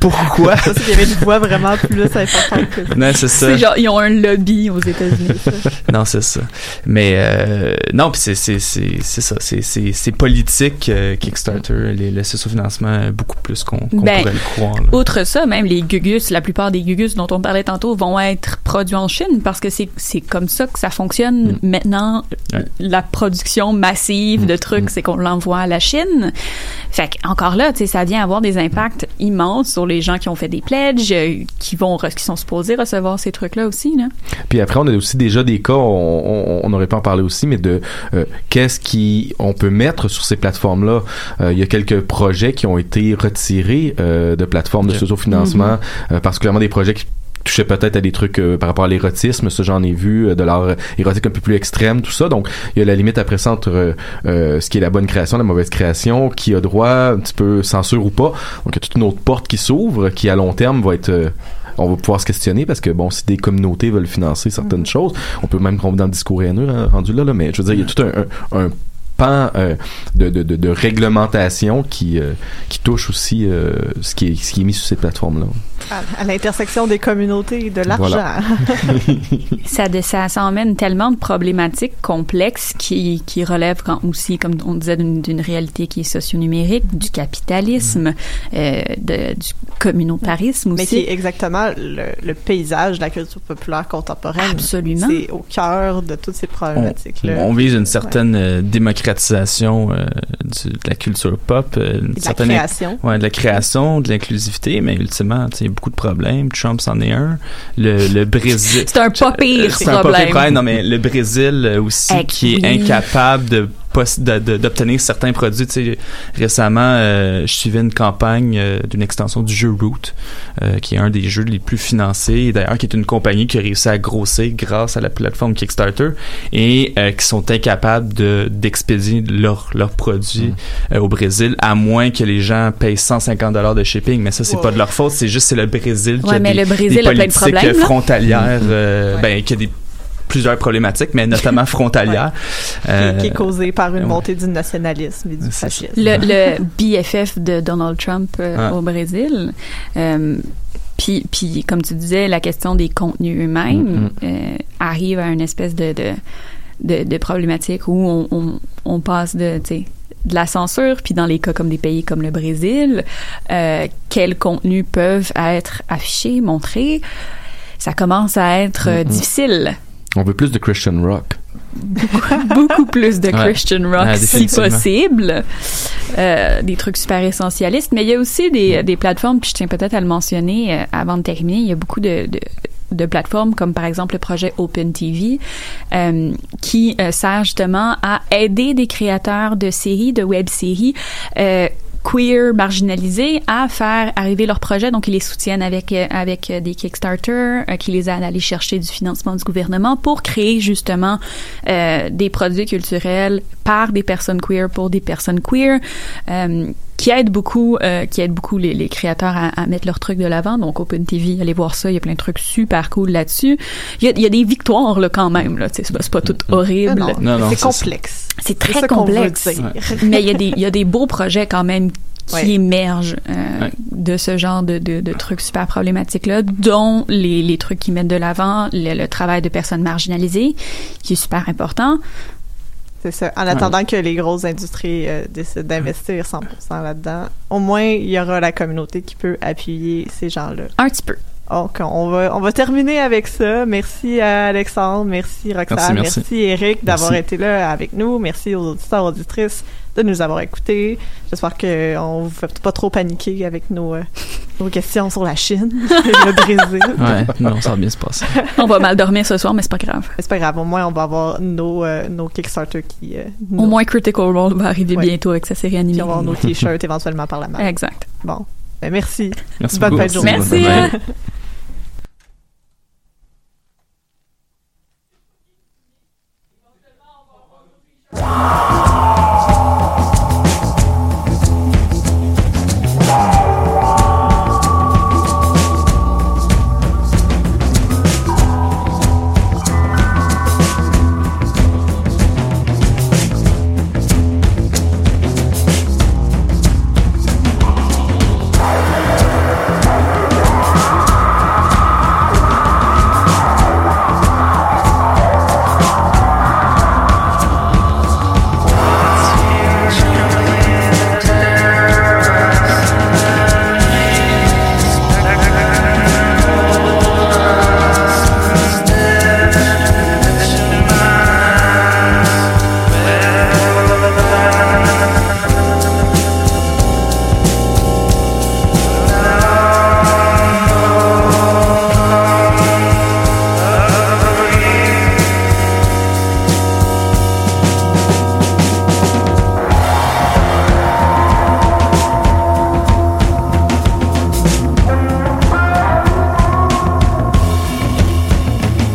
Pourquoi? Qu'il y avait une voix vraiment plus importante que ça. non c'est ça genre, ils ont un lobby aux États-Unis. <laughs> non, c'est ça. Mais euh, non, puis c'est ça, c'est politique euh, Kickstarter, les le socio-financement euh, beaucoup plus qu'on qu'on Ben, pourrait le croire. là. Outre ça, même les gugus, la plupart des gugus dont on parlait tantôt vont être produits en Chine parce que c'est c'est comme ça que ça fonctionne maintenant. Ouais. La production massive de trucs, c'est qu'on l'envoie à la Chine. Fait que, encore là, tu sais, ça vient avoir des impacts immenses sur les gens qui ont fait des pledges, euh, qui vont qui sont supposés recevoir ces trucs-là aussi. Là. Puis après, on a aussi déjà des cas, on, on, on aurait pas en parler aussi, mais de euh, qu'est-ce qui on peut mettre sur ces plateformes-là? Euh, il y a quelques projets qui ont été retirés euh, de plateformes de Ok. socio-financement, euh, particulièrement des projets qui touchaient peut-être à des trucs euh, par rapport à l'érotisme, ça j'en ai vu, euh, de l'art érotique un peu plus extrême, tout ça. Donc il y a la limite après ça entre euh, euh, ce qui est la bonne création, la mauvaise création, qui a droit un petit peu censure ou pas. Donc il y a toute une autre porte qui s'ouvre, qui à long terme va être euh, on va pouvoir se questionner parce que bon si des communautés veulent financer certaines choses on peut même tomber dans le discours haineux hein, rendu là, là mais je veux dire il y a tout un, un, un pan euh, de, de, de, de réglementation qui euh, qui touche aussi euh, ce qui est ce qui est mis sur ces plateformes là À, l'intersection des communautés et de l'argent. Voilà. <laughs> ça, de- ça, ça emmène tellement de problématiques complexes qui, qui relèvent quand aussi, comme on disait, d'une réalité qui est socio-numérique, du capitalisme, euh, de, du communautarisme Mais aussi. qui est exactement le, le paysage de la culture populaire contemporaine. Absolument. C'est au cœur de toutes ces problématiques-là. on vise une certaine euh, démocratisation euh, du- de la culture pop, euh, une de la certaine création. ouais, de la création, de l'inclusivité, mais ultimement, tu sais, beaucoup de problèmes. Trump c'en est un. Le, le Brésil, C'est un pas pire c'est un pas problème. pire problème. Non, mais le Brésil euh, aussi, qui est oui. incapable de- d'obtenir certains produits. Tu sais, récemment, euh, je suivais une campagne euh, d'une extension du jeu Root, euh, qui est un des jeux les plus financés, et d'ailleurs qui est une compagnie qui a réussi à grossir grâce à la plateforme Kickstarter, et euh, qui sont incapables de d'expédier leurs leurs produits euh, au Brésil, à moins que les gens payent 150 dollars de shipping. Mais ça, c'est pas de leur faute, c'est juste c'est le Brésil qui Ouais, a mais des, le Brésil des a plein de politiques euh, frontalières, euh, ben, qui a des plusieurs problématiques, mais notamment <laughs> frontalières. Euh, qui est causé par une ouais. montée du nationalisme et du fascisme. le, le BFF de Donald Trump euh, Ah. au Brésil. Euh, puis, puis, comme tu disais, la question des contenus eux-mêmes euh, arrive à une espèce de, de, de, de problématique où on, on, on passe de, tu sais, de la censure, puis dans les cas comme des pays comme le Brésil, euh, quels contenus peuvent être affichés, montrés, ça commence à être euh, Mhm. difficile. On veut plus de Christian rock beaucoup plus de Ouais. Christian rock si possible. Euh, des trucs super essentialistes. Mais il y a aussi des, des plateformes, puis je tiens peut-être à le mentionner euh, avant de terminer, il y a beaucoup de, de de plateformes comme par exemple le projet Open TV euh, qui sert justement à aider des créateurs de séries, de web-séries queer marginalisés à faire arriver leurs projets. Donc ils les soutiennent avec euh, avec euh, des Kickstarter euh, qui les aident à aller chercher du financement du gouvernement pour créer justement euh, des produits culturels par des personnes queer pour des personnes queer euh, qui aide beaucoup euh, qui aide beaucoup les, les créateurs à, à mettre leurs trucs de l'avant. Donc Open TV allez voir ça il y a plein de trucs super cool là-dessus. Il y a, il y a des victoires là quand même là. Tu sais, c'est pas, c'est pas tout horrible. Non, Non, non, c'est complexe. C'est très ça qu'on veut complexe <laughs> mais il y a des il y a des beaux projets quand même qui Ouais. émergent euh, Ouais. de ce genre de, de, de trucs super problématiques là dont les, les trucs qui mettent de l'avant le, le travail de personnes marginalisées qui est super important C'est ça. En attendant que les grosses industries euh, décident d'investir 100% là-dedans, au moins il y aura la communauté qui peut appuyer ces gens-là. Un petit peu. Donc on va on va terminer avec ça. Merci à Alexandre, merci Roxane, Merci, merci. Eric d'avoir été là avec nous. Merci aux auditeurs auditrices de nous avoir écoutés. J'espère que on vous fait pas trop paniquer avec nos euh, nos questions sur la Chine et <laughs> le Brésil. Ouais, non, ça va bien se passer. On va mal dormir ce soir, mais c'est pas grave. C'est pas grave, au moins on va avoir nos euh, nos Kickstarter qui euh, Au moins Critical Role va arriver Ouais. bientôt avec sa série animée. Puis on va avoir nos t-shirts éventuellement par la main. Exact. Bon. Bah, merci. Merci Bonne beaucoup. Merci.